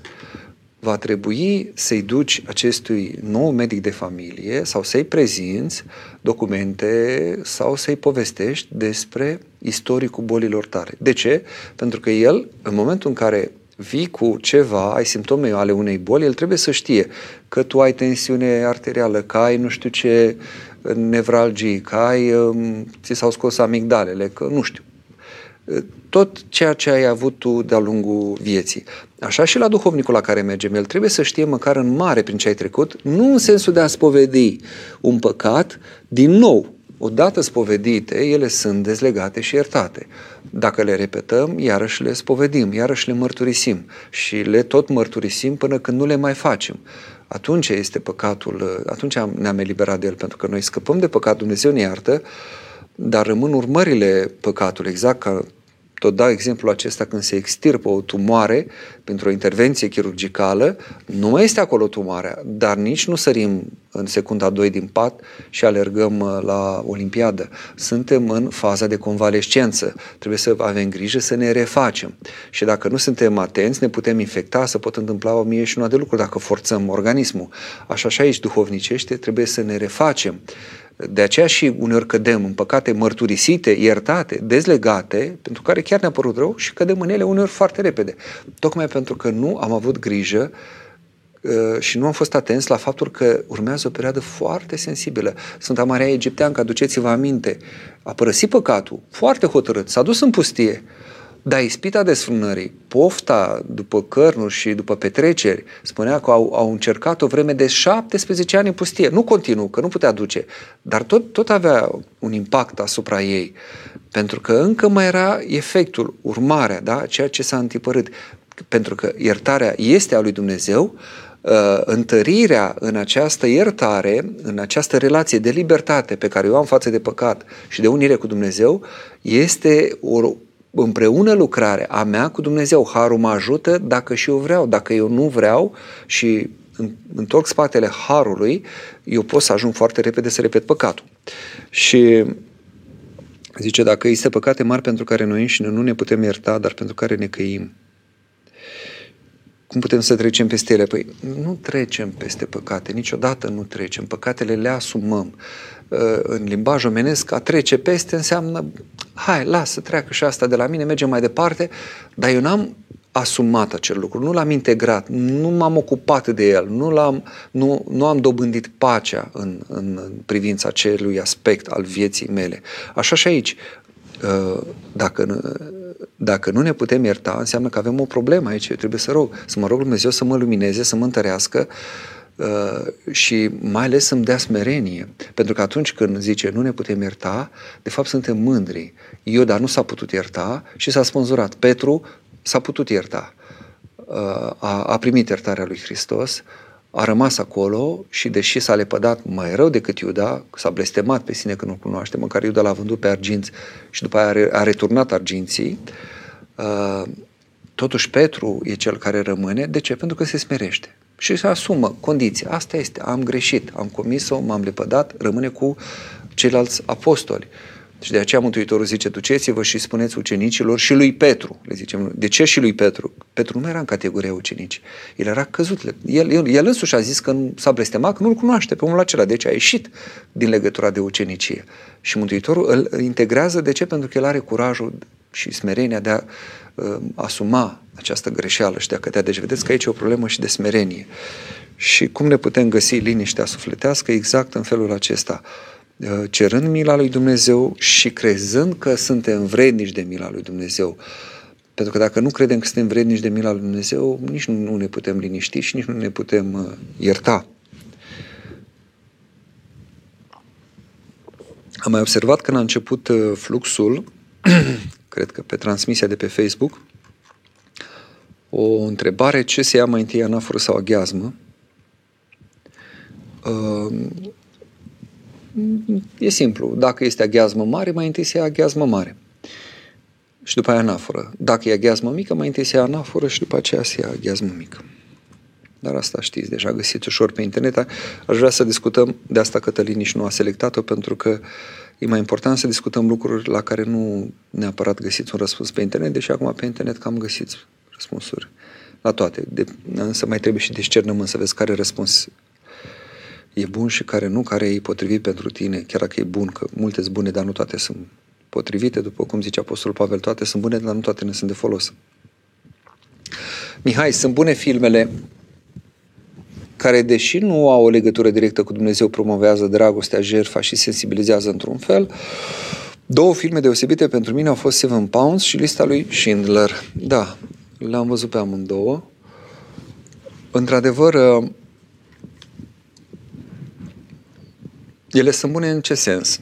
va trebui să-i duci acestui nou medic de familie sau să-i prezinți documente sau să-i povestești despre istoricul bolilor tale. De ce? Pentru că el, în momentul în care vii cu ceva, ai simptome ale unei boli, el trebuie să știe că tu ai tensiune arterială, că ai nu știu ce nevralgii, că ai, um, ți s-au scos amigdalele, că nu știu. Tot ceea ce ai avut tu de-a lungul vieții. Așa și la duhovnicul la care mergem, el trebuie să știe măcar în mare prin ce ai trecut, nu în sensul de a spovedi un păcat, din nou, odată spovedite, ele sunt dezlegate și iertate. Dacă le repetăm, iarăși le spovedim, iarăși le mărturisim și le tot mărturisim până când nu le mai facem. Atunci este păcatul, atunci ne-am eliberat de el, pentru că noi scăpăm de păcat, Dumnezeu ne iartă, dar rămân urmările păcatului, exact ca tot dau exemplul acesta când se extirpă o tumoare pentru o intervenție chirurgicală, nu mai este acolo tumoarea, dar nici nu sărim în secunda 2 din pat și alergăm uh, la Olimpiadă. Suntem în faza de convalescență. Trebuie să avem grijă să ne refacem. Și dacă nu suntem atenți, ne putem infecta, să pot întâmpla o mie și una de lucruri dacă forțăm organismul. Așa și aici, duhovnicește, trebuie să ne refacem de aceea și uneori cădem în păcate mărturisite, iertate, dezlegate, pentru care chiar ne-a părut rău și cădem în ele uneori foarte repede. Tocmai pentru că nu am avut grijă uh, și nu am fost atenți la faptul că urmează o perioadă foarte sensibilă. Sfânta Maria Egipteancă, aduceți-vă aminte, a părăsit păcatul, foarte hotărât, s-a dus în pustie, dar ispita desfrânării, pofta după cărnuri și după petreceri, spunea că au, au încercat o vreme de 17 ani în pustie. Nu continuu, că nu putea duce, dar tot, tot avea un impact asupra ei. Pentru că încă mai era efectul, urmarea, da? ceea ce s-a întipărât. Pentru că iertarea este a lui Dumnezeu, uh, întărirea în această iertare, în această relație de libertate pe care o am față de păcat și de unire cu Dumnezeu, este o, împreună lucrare a mea cu Dumnezeu. Harul mă ajută dacă și eu vreau. Dacă eu nu vreau și întorc spatele harului, eu pot să ajung foarte repede să repet păcatul. Și zice, dacă este păcate mari pentru care noi înșine nu ne putem ierta, dar pentru care ne căim, cum putem să trecem peste ele? Păi nu trecem peste păcate, niciodată nu trecem. Păcatele le asumăm. Uh, în limbaj omenesc, a trece peste înseamnă, hai, lasă, treacă și asta de la mine, mergem mai departe, dar eu n-am asumat acel lucru, nu l-am integrat, nu m-am ocupat de el, nu, l-am, nu, nu am dobândit pacea în, în, în privința acelui aspect al vieții mele. Așa și aici, uh, dacă, dacă nu ne putem ierta, înseamnă că avem o problemă aici. Eu trebuie să rog, să mă rog Dumnezeu să mă lumineze, să mă întărească, Uh, și mai ales să-mi dea smerenie. Pentru că atunci când zice nu ne putem ierta, de fapt suntem mândri. Ioda nu s-a putut ierta și s-a spânzurat. Petru s-a putut ierta. Uh, a, a primit iertarea lui Hristos, a rămas acolo și deși s-a lepădat mai rău decât Iuda, s-a blestemat pe sine că nu cunoaște, măcar Iuda l-a vândut pe arginți și după aia a returnat arginții, uh, totuși Petru e cel care rămâne. De ce? Pentru că se smerește și se asumă condiția. Asta este, am greșit, am comis-o, m-am lepădat, rămâne cu ceilalți apostoli. Și de aceea Mântuitorul zice, duceți-vă și spuneți ucenicilor și lui Petru. Le zicem, de ce și lui Petru? Petru nu era în categoria ucenici. El era căzut. El, el, el însuși a zis că s-a blestemat, că nu-l cunoaște pe omul acela. Deci a ieșit din legătura de ucenicie. Și Mântuitorul îl integrează. De ce? Pentru că el are curajul și smerenia de a uh, asuma această greșeală și de a cădea. Deci vedeți că aici e o problemă și de smerenie. Și cum ne putem găsi liniștea sufletească? Exact în felul acesta. Uh, cerând mila lui Dumnezeu și crezând că suntem vrednici de mila lui Dumnezeu. Pentru că dacă nu credem că suntem vrednici de mila lui Dumnezeu, nici nu ne putem liniști și nici nu ne putem uh, ierta. Am mai observat când a început uh, fluxul, cred că pe transmisia de pe Facebook, o întrebare ce se ia mai întâi anaforă sau aghiazmă uh, e simplu. Dacă este aghiazmă mare, mai întâi se ia aghiazmă mare. Și după aia anaforă. Dacă e aghiazmă mică, mai întâi se ia anaforă și după aceea se ia aghiazmă mică. Dar asta știți, deja găsiți ușor pe internet. Aș vrea să discutăm, de asta Cătălin nici nu a selectat-o, pentru că e mai important să discutăm lucruri la care nu neapărat găsiți un răspuns pe internet, deși acum pe internet cam găsiți răspunsuri la toate. De, însă mai trebuie și discernământ să vezi care răspuns e bun și care nu, care e potrivit pentru tine, chiar dacă e bun, că multe sunt bune, dar nu toate sunt potrivite, după cum zice Apostolul Pavel, toate sunt bune, dar nu toate ne sunt de folos. Mihai, sunt bune filmele care, deși nu au o legătură directă cu Dumnezeu, promovează dragostea, jertfa și sensibilizează într-un fel. Două filme deosebite pentru mine au fost Seven Pounds și lista lui Schindler. Da, le-am văzut pe amândouă. Într-adevăr, ele sunt bune în ce sens?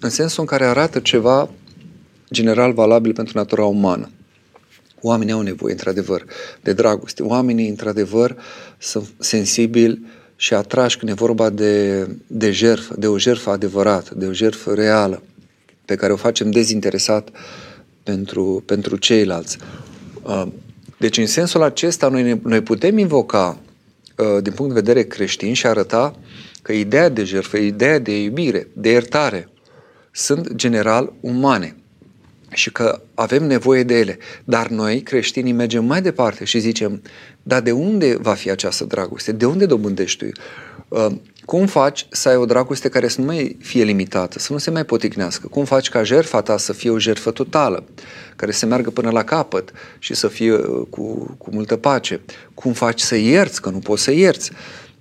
În sensul în care arată ceva general valabil pentru natura umană. Oamenii au nevoie, într-adevăr, de dragoste. Oamenii, într-adevăr, sunt sensibili și atrași când e vorba de, de jertfă, de o jertfă adevărată, de o jertfă reală, pe care o facem dezinteresat pentru, pentru ceilalți. Uh, deci, în sensul acesta, noi, noi putem invoca, uh, din punct de vedere creștin, și arăta că ideea de jertfă, ideea de iubire, de iertare, sunt general umane și că avem nevoie de ele. Dar noi, creștinii, mergem mai departe și zicem, dar de unde va fi această dragoste? De unde dobândești tu? Uh, cum faci să ai o dragoste care să nu mai fie limitată, să nu se mai poticnească? Cum faci ca jertfa ta să fie o jertfă totală, care să meargă până la capăt și să fie uh, cu, cu multă pace? Cum faci să ierți, că nu poți să ierți?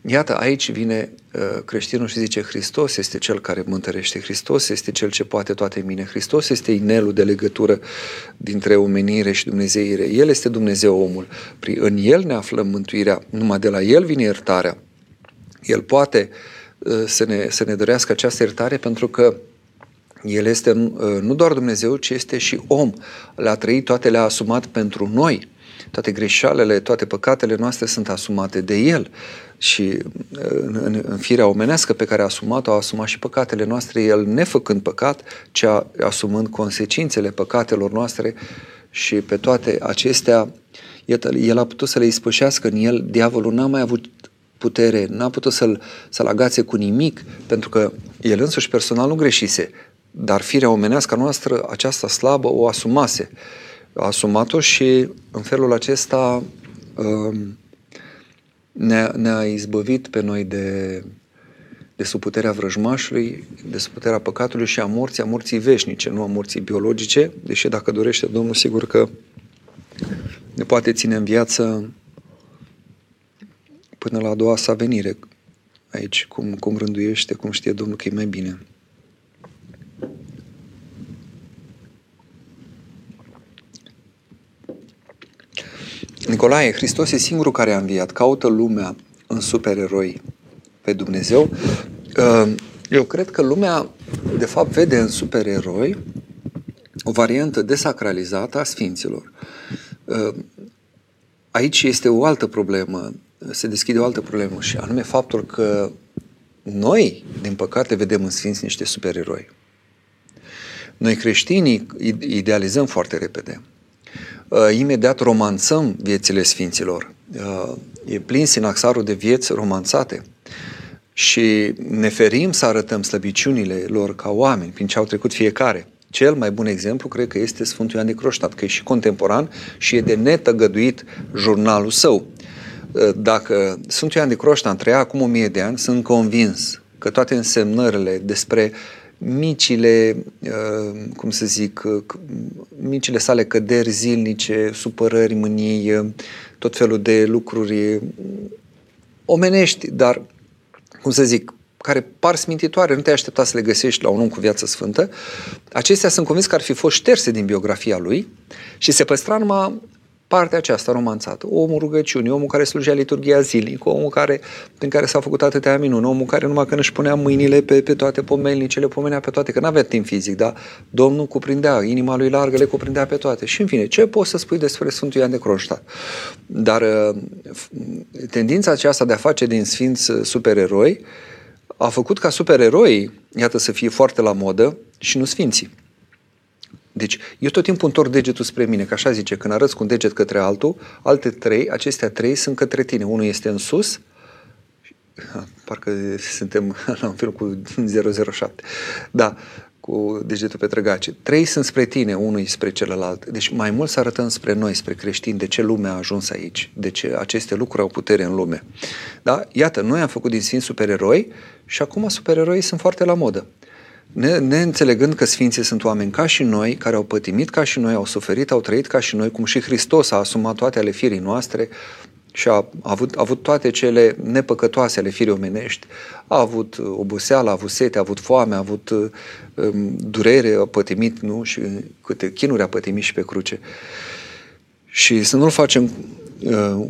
Iată, aici vine uh, creștinul și zice Hristos este cel care mă întărește, Hristos este cel ce poate toate mine, Hristos este inelul de legătură dintre omenire și dumnezeire, El este Dumnezeu omul, în El ne aflăm mântuirea, numai de la El vine iertarea. El poate uh, să ne, să ne dorească această iertare pentru că el este uh, nu doar Dumnezeu, ci este și om. Le-a trăit, toate le-a asumat pentru noi. Toate greșalele, toate păcatele noastre sunt asumate de El și în, în, în firea omenească pe care a asumat-o, a asumat și păcatele noastre, el nefăcând păcat, ci a, asumând consecințele păcatelor noastre și pe toate acestea, iată, el a putut să le ispășească în el, diavolul n-a mai avut putere, n-a putut să-l, să-l agațe cu nimic, pentru că el însuși personal nu greșise, dar firea omenească noastră, aceasta slabă, o asumase. A asumat-o și în felul acesta um, ne-a, ne-a izbăvit pe noi de, de sub puterea vrăjmașului, de sub puterea păcatului și a morții, a morții veșnice, nu a morții biologice, deși dacă dorește Domnul, sigur că ne poate ține în viață până la a doua sa venire aici, cum, cum rânduiește, cum știe Domnul că e mai bine. Nicolae, Hristos e singurul care a înviat. Caută lumea în supereroi pe Dumnezeu. Uh, eu cred că lumea, de fapt, vede în supereroi o variantă desacralizată a sfinților. Uh, aici este o altă problemă, se deschide o altă problemă și anume faptul că noi, din păcate, vedem în sfinți niște supereroi. Noi creștinii idealizăm foarte repede. Uh, imediat romanțăm viețile sfinților. Uh, e plin sinaxarul de vieți romanțate și ne ferim să arătăm slăbiciunile lor ca oameni, prin ce au trecut fiecare. Cel mai bun exemplu cred că este Sfântul Ioan de Croștat, că e și contemporan și e de netăgăduit jurnalul său. Uh, dacă Sfântul Ioan de Croștat trăia acum o mie de ani, sunt convins că toate însemnările despre micile, uh, cum să zic, uh, micile sale căderi zilnice, supărări, mânii, uh, tot felul de lucruri omenești, dar, cum să zic, care par smintitoare, nu te aștepta să le găsești la un om cu viață sfântă, acestea sunt convins că ar fi fost șterse din biografia lui și se păstra numai partea aceasta romanțată. Omul rugăciunii, omul care slujea liturgia zilnic, omul care, prin care s-au făcut atâtea minuni, omul care numai când își punea mâinile pe, pe toate pomelnicele, pomenea pe toate, că nu avea timp fizic, dar Domnul cuprindea, inima lui largă le cuprindea pe toate. Și în fine, ce poți să spui despre Sfântul Ioan de Cronstadt? Dar uh, tendința aceasta de a face din sfinți uh, supereroi a făcut ca supereroi, iată, să fie foarte la modă și nu sfinții. Deci, eu tot timpul întorc degetul spre mine, că așa zice, când arăți cu un deget către altul, alte trei, acestea trei sunt către tine. Unul este în sus, parcă suntem *laughs* la un film cu 007. Da, cu degetul pe trăgace. Trei sunt spre tine, unul spre celălalt. Deci mai mult să arătăm spre noi, spre creștini, de ce lumea a ajuns aici, de ce aceste lucruri au putere în lume. Da? Iată, noi am făcut din sfinți supereroi și acum supereroii sunt foarte la modă ne, ne înțelegând că Sfinții sunt oameni ca și noi, care au pătimit ca și noi, au suferit, au trăit ca și noi, cum și Hristos a asumat toate ale firii noastre și a avut, a avut toate cele nepăcătoase ale firii omenești. A avut oboseală, a avut sete, a avut foame, a avut um, durere, a pătimit, nu? Și câte chinuri a pătimit și pe cruce. Și să nu-l facem uh,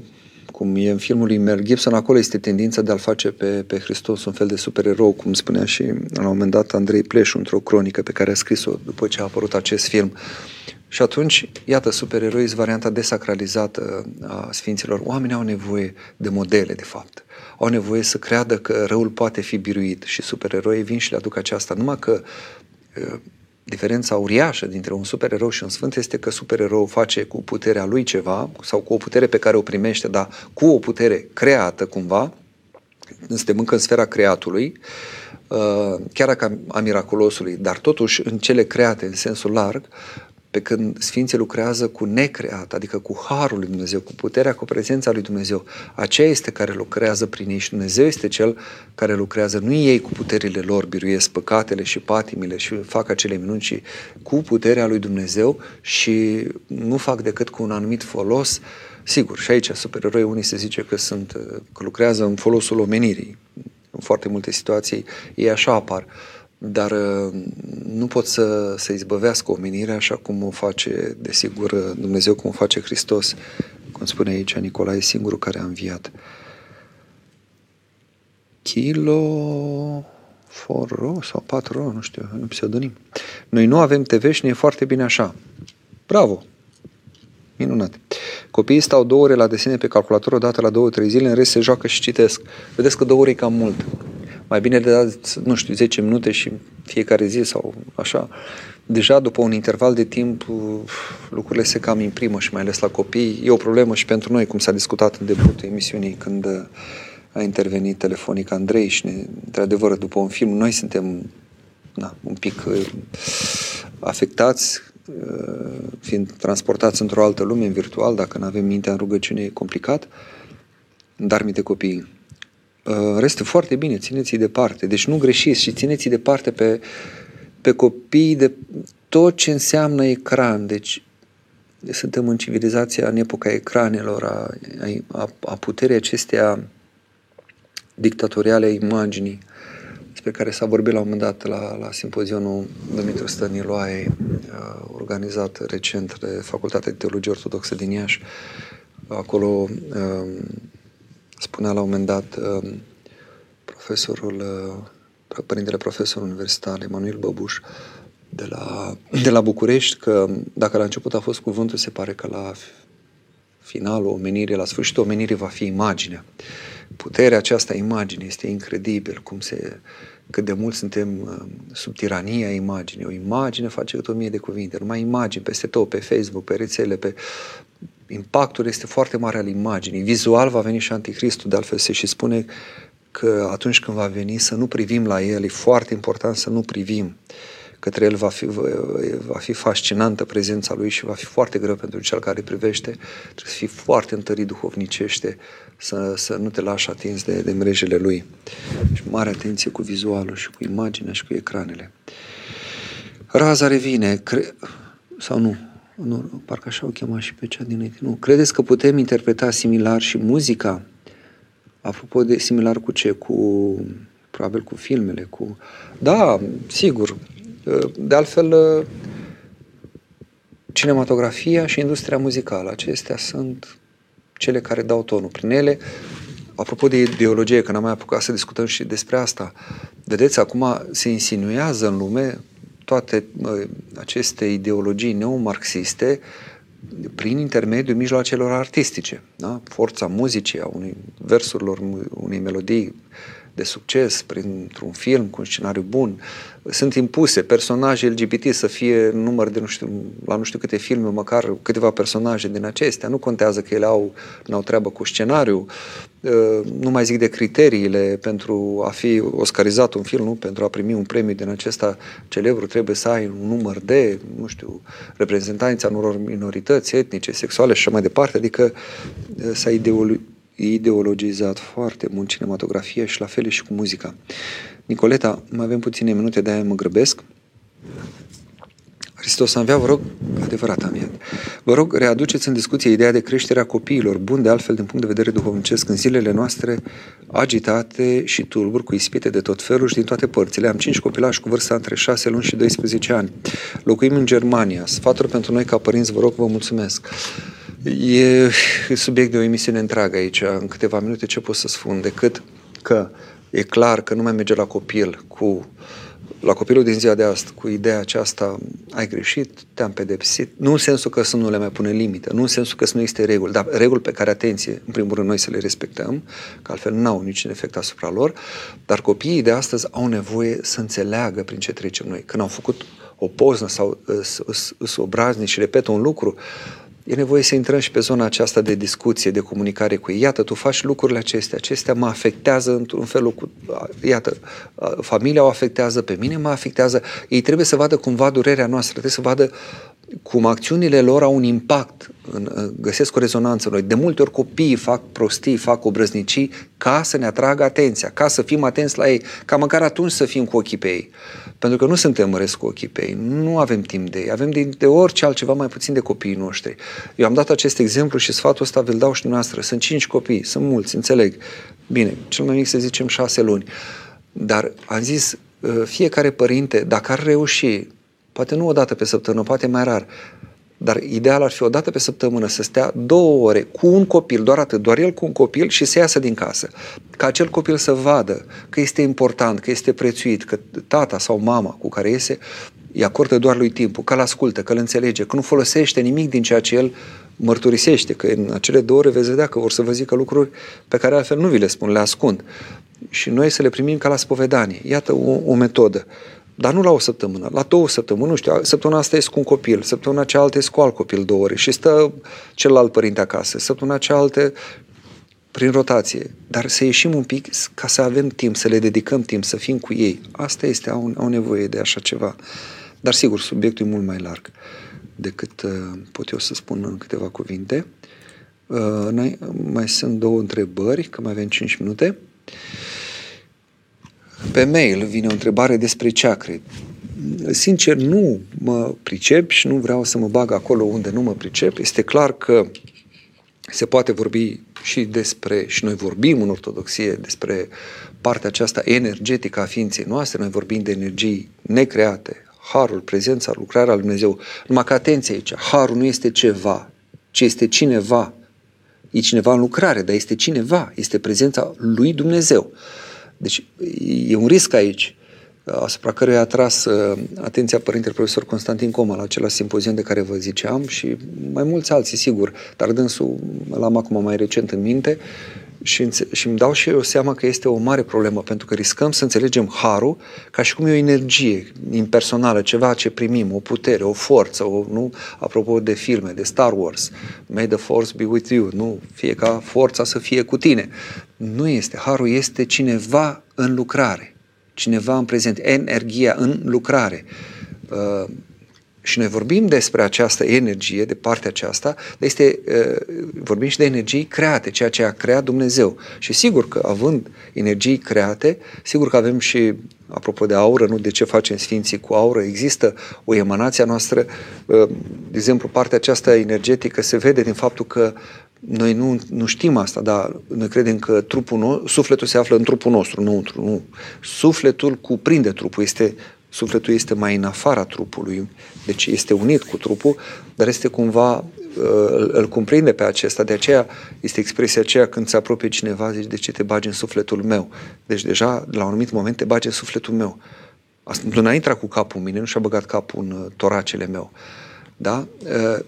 cum e în filmul lui Mel Gibson, acolo este tendința de a-l face pe, pe Hristos un fel de supererou, cum spunea și la un moment dat Andrei Pleșu într-o cronică pe care a scris-o după ce a apărut acest film. Și atunci, iată, supereroi este varianta desacralizată a Sfinților. Oamenii au nevoie de modele, de fapt. Au nevoie să creadă că răul poate fi biruit și supereroi vin și le aduc aceasta. Numai că Diferența uriașă dintre un supererou și un sfânt este că supererou face cu puterea lui ceva sau cu o putere pe care o primește, dar cu o putere creată cumva, suntem încă în sfera creatului, uh, chiar ca a miraculosului, dar totuși în cele create în sensul larg, pe când Sfinții lucrează cu necreat, adică cu Harul lui Dumnezeu, cu puterea, cu prezența lui Dumnezeu. Aceea este care lucrează prin ei și Dumnezeu este Cel care lucrează. Nu ei cu puterile lor biruiesc păcatele și patimile și fac acele minuni, ci cu puterea lui Dumnezeu și nu fac decât cu un anumit folos. Sigur, și aici supereroi unii se zice că sunt, că lucrează în folosul omenirii. În foarte multe situații ei așa apar dar uh, nu pot să, să izbăvească omenirea așa cum o face, desigur, Dumnezeu, cum o face Hristos, cum spune aici Nicolae, singurul care a înviat. Kilo Forro sau Patro, nu știu, un pseudonim. Noi nu avem TV și ne e foarte bine așa. Bravo! Minunat. Copiii stau două ore la desene pe calculator odată la două, trei zile, în rest se joacă și citesc. Vedeți că două ore e cam mult mai bine le dați, nu știu, 10 minute și fiecare zi sau așa. Deja după un interval de timp lucrurile se cam imprimă și mai ales la copii. E o problemă și pentru noi, cum s-a discutat în debutul emisiunii când a intervenit telefonic Andrei și, ne, într-adevăr, după un film, noi suntem na, un pic uh, afectați, uh, fiind transportați într-o altă lume, în virtual, dacă nu avem mintea în rugăciune, e complicat, dar minte copiii Uh, reste foarte bine, țineți-i departe. Deci nu greșiți și țineți-i departe pe, pe copii de tot ce înseamnă ecran. Deci suntem în civilizația, în epoca ecranelor, a, a, a puterii acestea dictatoriale a imaginii, despre care s-a vorbit la un moment dat la, la simpozionul Dumitru Stăniloae, uh, organizat recent de Facultatea de Teologie Ortodoxă din Iași. Acolo um, Spunea la un moment dat um, profesorul, uh, părintele profesor universitar Emanuel Băbuș de la, *clears throat* de la București că dacă la început a fost cuvântul, se pare că la finalul omenirii, la sfârșitul omenirii va fi imaginea. Puterea aceasta imagine este incredibil cum se, cât de mult suntem um, sub tirania imaginii. O imagine face cât o mie de cuvinte, numai imagini peste tot, pe Facebook, pe rețele, pe impactul este foarte mare al imaginii. Vizual va veni și Anticristul, de altfel se și spune că atunci când va veni să nu privim la el, e foarte important să nu privim către el va fi, va fi fascinantă prezența lui și va fi foarte greu pentru cel care privește. Trebuie să fii foarte întărit duhovnicește, să, să nu te lași atins de, de mrejele lui. Și mare atenție cu vizualul și cu imaginea și cu ecranele. Raza revine, cre... sau nu, nu, parcă așa o chema și pe cea dinainte. Nu. Credeți că putem interpreta similar și muzica? Apropo de similar cu ce? Cu, probabil cu filmele, cu... Da, sigur. De altfel, cinematografia și industria muzicală. Acestea sunt cele care dau tonul. Prin ele, apropo de ideologie, că n-am mai apucat să discutăm și despre asta, vedeți, acum se insinuează în lume toate aceste ideologii neomarxiste prin intermediul mijloacelor artistice. Da? Forța muzicii, a unui versurilor, unei melodii de succes printr-un film cu un scenariu bun. Sunt impuse personaje LGBT să fie număr de nu știu, la nu știu câte filme, măcar câteva personaje din acestea. Nu contează că ele au, au treabă cu scenariu. Uh, nu mai zic de criteriile pentru a fi oscarizat un film, nu? pentru a primi un premiu din acesta celebru, trebuie să ai un număr de, nu știu, reprezentanți a unor minorități etnice, sexuale și așa mai departe, adică uh, să ai ideologizat foarte mult cinematografia și la fel și cu muzica. Nicoleta, mai avem puține minute, de-aia mă grăbesc. Hristos avea, vă rog, adevărat am Vă rog, readuceți în discuție ideea de creșterea copiilor, bun de altfel din punct de vedere duhovnicesc, în zilele noastre agitate și tulburi, cu ispite de tot felul și din toate părțile. Am cinci copilași cu vârsta între 6 luni și 12 ani. Locuim în Germania. Sfaturi pentru noi ca părinți, vă rog, vă mulțumesc. E subiect de o emisiune întreagă aici, în câteva minute ce pot să spun, decât că e clar că nu mai merge la copil cu la copilul din ziua de astăzi, cu ideea aceasta, ai greșit, te-am pedepsit, nu în sensul că să nu le mai pune limită, nu în sensul că să nu existe reguli, dar reguli pe care, atenție, în primul rând noi să le respectăm, că altfel nu au niciun efect asupra lor, dar copiii de astăzi au nevoie să înțeleagă prin ce trecem noi. Când au făcut o poznă sau sunt obraznici și repetă un lucru, e nevoie să intrăm și pe zona aceasta de discuție, de comunicare cu ei. Iată, tu faci lucrurile acestea, acestea mă afectează într-un fel cu... Iată, familia o afectează, pe mine mă afectează. Ei trebuie să vadă cumva durerea noastră, trebuie să vadă cum acțiunile lor au un impact, în, găsesc o rezonanță noi. De multe ori copiii fac prostii, fac obrăznicii ca să ne atragă atenția, ca să fim atenți la ei, ca măcar atunci să fim cu ochii pe ei. Pentru că nu suntem măreți cu ochii pe ei, nu avem timp de ei, avem de, de orice altceva mai puțin de copiii noștri. Eu am dat acest exemplu și sfatul ăsta vi-l dau și dumneavoastră. Sunt cinci copii, sunt mulți, înțeleg. Bine, cel mai mic să zicem șase luni. Dar am zis, ă, fiecare părinte, dacă ar reuși, poate nu o dată pe săptămână, poate mai rar, dar ideal ar fi o dată pe săptămână să stea două ore cu un copil, doar atât, doar el cu un copil și să iasă din casă. Ca acel copil să vadă că este important, că este prețuit, că tata sau mama cu care iese îi acordă doar lui timpul, că îl ascultă, că îl înțelege, că nu folosește nimic din ceea ce el mărturisește, că în acele două ore veți vedea că vor să vă zică lucruri pe care altfel nu vi le spun, le ascund. Și noi să le primim ca la spovedanie. Iată o, o metodă. Dar nu la o săptămână, la două săptămâni, nu știu, săptămâna asta e cu un copil, săptămâna cealaltă e cu alt copil două ore și stă celălalt părinte acasă, săptămâna cealaltă prin rotație, dar să ieșim un pic ca să avem timp, să le dedicăm timp, să fim cu ei. Asta este, au, au nevoie de așa ceva. Dar sigur, subiectul e mult mai larg decât uh, pot eu să spun în câteva cuvinte. Uh, mai sunt două întrebări, că mai avem 5 minute. Pe mail vine o întrebare despre ceacre. Sincer, nu mă pricep și nu vreau să mă bag acolo unde nu mă pricep. Este clar că se poate vorbi și despre, și noi vorbim în ortodoxie despre partea aceasta energetică a ființei noastre, noi vorbim de energii necreate, harul, prezența, lucrarea lui Dumnezeu. Numai că atenție aici, harul nu este ceva, ci este cineva. E cineva în lucrare, dar este cineva, este prezența lui Dumnezeu. Deci e un risc aici asupra căruia a tras uh, atenția părintele profesor Constantin Coma la acela simpozion de care vă ziceam și mai mulți alții, sigur, dar dânsul l-am acum mai recent în minte și, și îmi dau și eu seama că este o mare problemă, pentru că riscăm să înțelegem harul ca și cum e o energie impersonală, ceva ce primim, o putere, o forță, o, nu? apropo de filme, de Star Wars, May the Force be with you, nu? Fie ca forța să fie cu tine. Nu este. Harul este cineva în lucrare, cineva în prezent, energia în lucrare. Uh, și noi vorbim despre această energie, de partea aceasta, dar este, vorbim și de energii create, ceea ce a creat Dumnezeu. Și sigur că având energii create, sigur că avem și, apropo de aură, nu de ce facem Sfinții cu aură, există o emanație a noastră, de exemplu, partea aceasta energetică se vede din faptul că noi nu, nu știm asta, dar noi credem că trupul nostru, sufletul se află în trupul nostru, nu, nu. Sufletul cuprinde trupul, este sufletul este mai în afara trupului, deci este unit cu trupul, dar este cumva, îl, îl cuprinde pe acesta, de aceea este expresia aceea când se apropie cineva, zici, de ce te bagi în sufletul meu? Deci deja, la un anumit moment, te bagi în sufletul meu. Asta nu a intrat cu capul în mine, nu și-a băgat capul în uh, toracele meu. Da? Uh,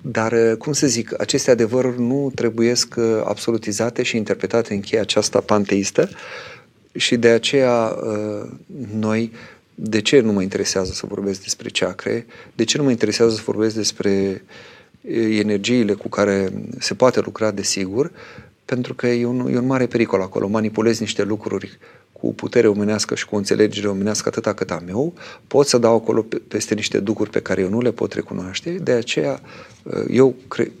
dar, uh, cum să zic, aceste adevăruri nu trebuiesc absolutizate și interpretate în cheia aceasta panteistă și de aceea noi, de ce nu mă interesează să vorbesc despre ceacre? De ce nu mă interesează să vorbesc despre energiile cu care se poate lucra, desigur? Pentru că e un, e un mare pericol acolo. Manipulezi niște lucruri cu putere omenească și cu înțelegere omenească atâta cât am eu, pot să dau acolo peste niște ducuri pe care eu nu le pot recunoaște. De aceea uh, eu cre-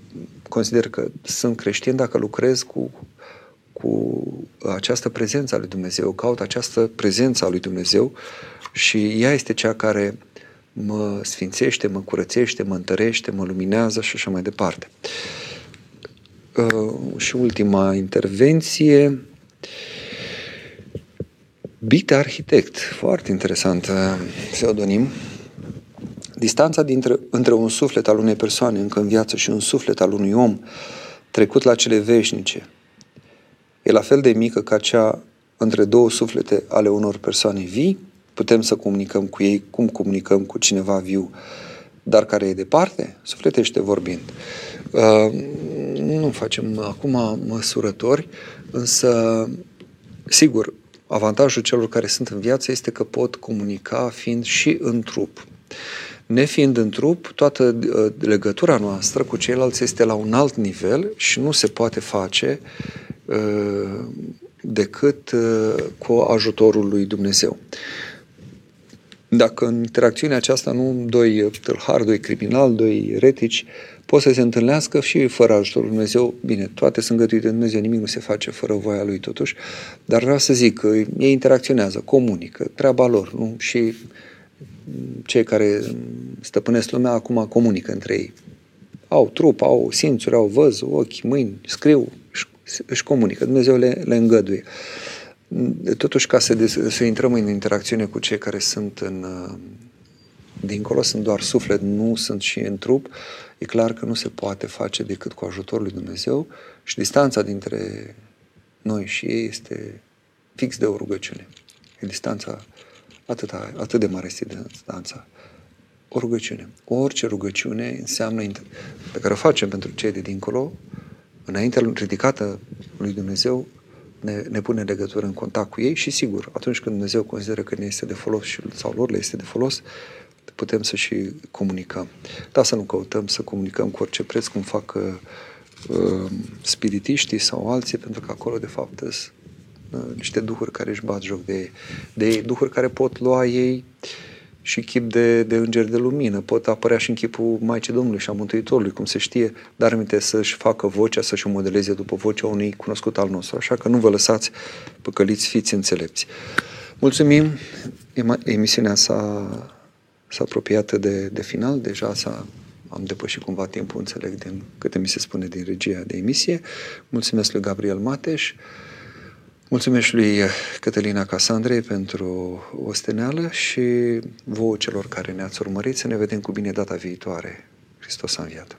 consider că sunt creștin dacă lucrez cu, cu această prezență a lui Dumnezeu, caut această prezență a lui Dumnezeu și ea este cea care mă sfințește, mă curățește, mă întărește, mă luminează și așa mai departe. Uh, și ultima intervenție. Bit Arhitect, foarte interesant uh, pseudonim. Distanța dintre, între un suflet al unei persoane încă în viață și un suflet al unui om trecut la cele veșnice e la fel de mică ca cea între două suflete ale unor persoane vii. Putem să comunicăm cu ei cum comunicăm cu cineva viu, dar care e departe, sufletește vorbind. Uh, nu facem acum măsurători, însă, sigur, Avantajul celor care sunt în viață este că pot comunica fiind și în trup. Nefiind în trup, toată uh, legătura noastră cu ceilalți este la un alt nivel și nu se poate face uh, decât uh, cu ajutorul lui Dumnezeu. Dacă în interacțiunea aceasta nu doi tâlhari, doi criminali, doi retici pot să se întâlnească și fără ajutorul Dumnezeu. Bine, toate sunt gătuite de Dumnezeu, nimic nu se face fără voia Lui totuși, dar vreau să zic că ei interacționează, comunică, treaba lor, nu? Și cei care stăpânesc lumea acum comunică între ei. Au trup, au simțuri, au văz, ochi, mâini, scriu, își, își comunică. Dumnezeu le, le îngăduie. Totuși, ca să, să intrăm în interacțiune cu cei care sunt în, dincolo, sunt doar suflet, nu sunt și în trup, e clar că nu se poate face decât cu ajutorul lui Dumnezeu și distanța dintre noi și ei este fix de o rugăciune. E distanța atât, atât de mare este distanța. O rugăciune. Orice rugăciune înseamnă pe care o facem pentru cei de dincolo, înaintea ridicată lui Dumnezeu, ne, ne pune legătură în contact cu ei și sigur, atunci când Dumnezeu consideră că ne este de folos și, sau lor le este de folos, putem să și comunicăm. Dar să nu căutăm să comunicăm cu orice preț, cum fac uh, spiritiștii sau alții, pentru că acolo, de fapt, sunt uh, niște duhuri care își bat joc de, de ei, duhuri care pot lua ei și chip de, de îngeri de lumină, pot apărea și în chipul Maicii Domnului și a Mântuitorului, cum se știe, dar aminte să-și facă vocea, să-și o modeleze după vocea unui cunoscut al nostru. Așa că nu vă lăsați păcăliți, fiți înțelepți. Mulțumim! Emisiunea s-a s-a apropiat de, de final, deja s-a, am depășit cumva timpul, înțeleg, din câte mi se spune din regia de emisie. Mulțumesc lui Gabriel Mateș, mulțumesc lui Cătălina Casandrei pentru osteneală și vouă celor care ne-ați urmărit să ne vedem cu bine data viitoare. Hristos a înviat!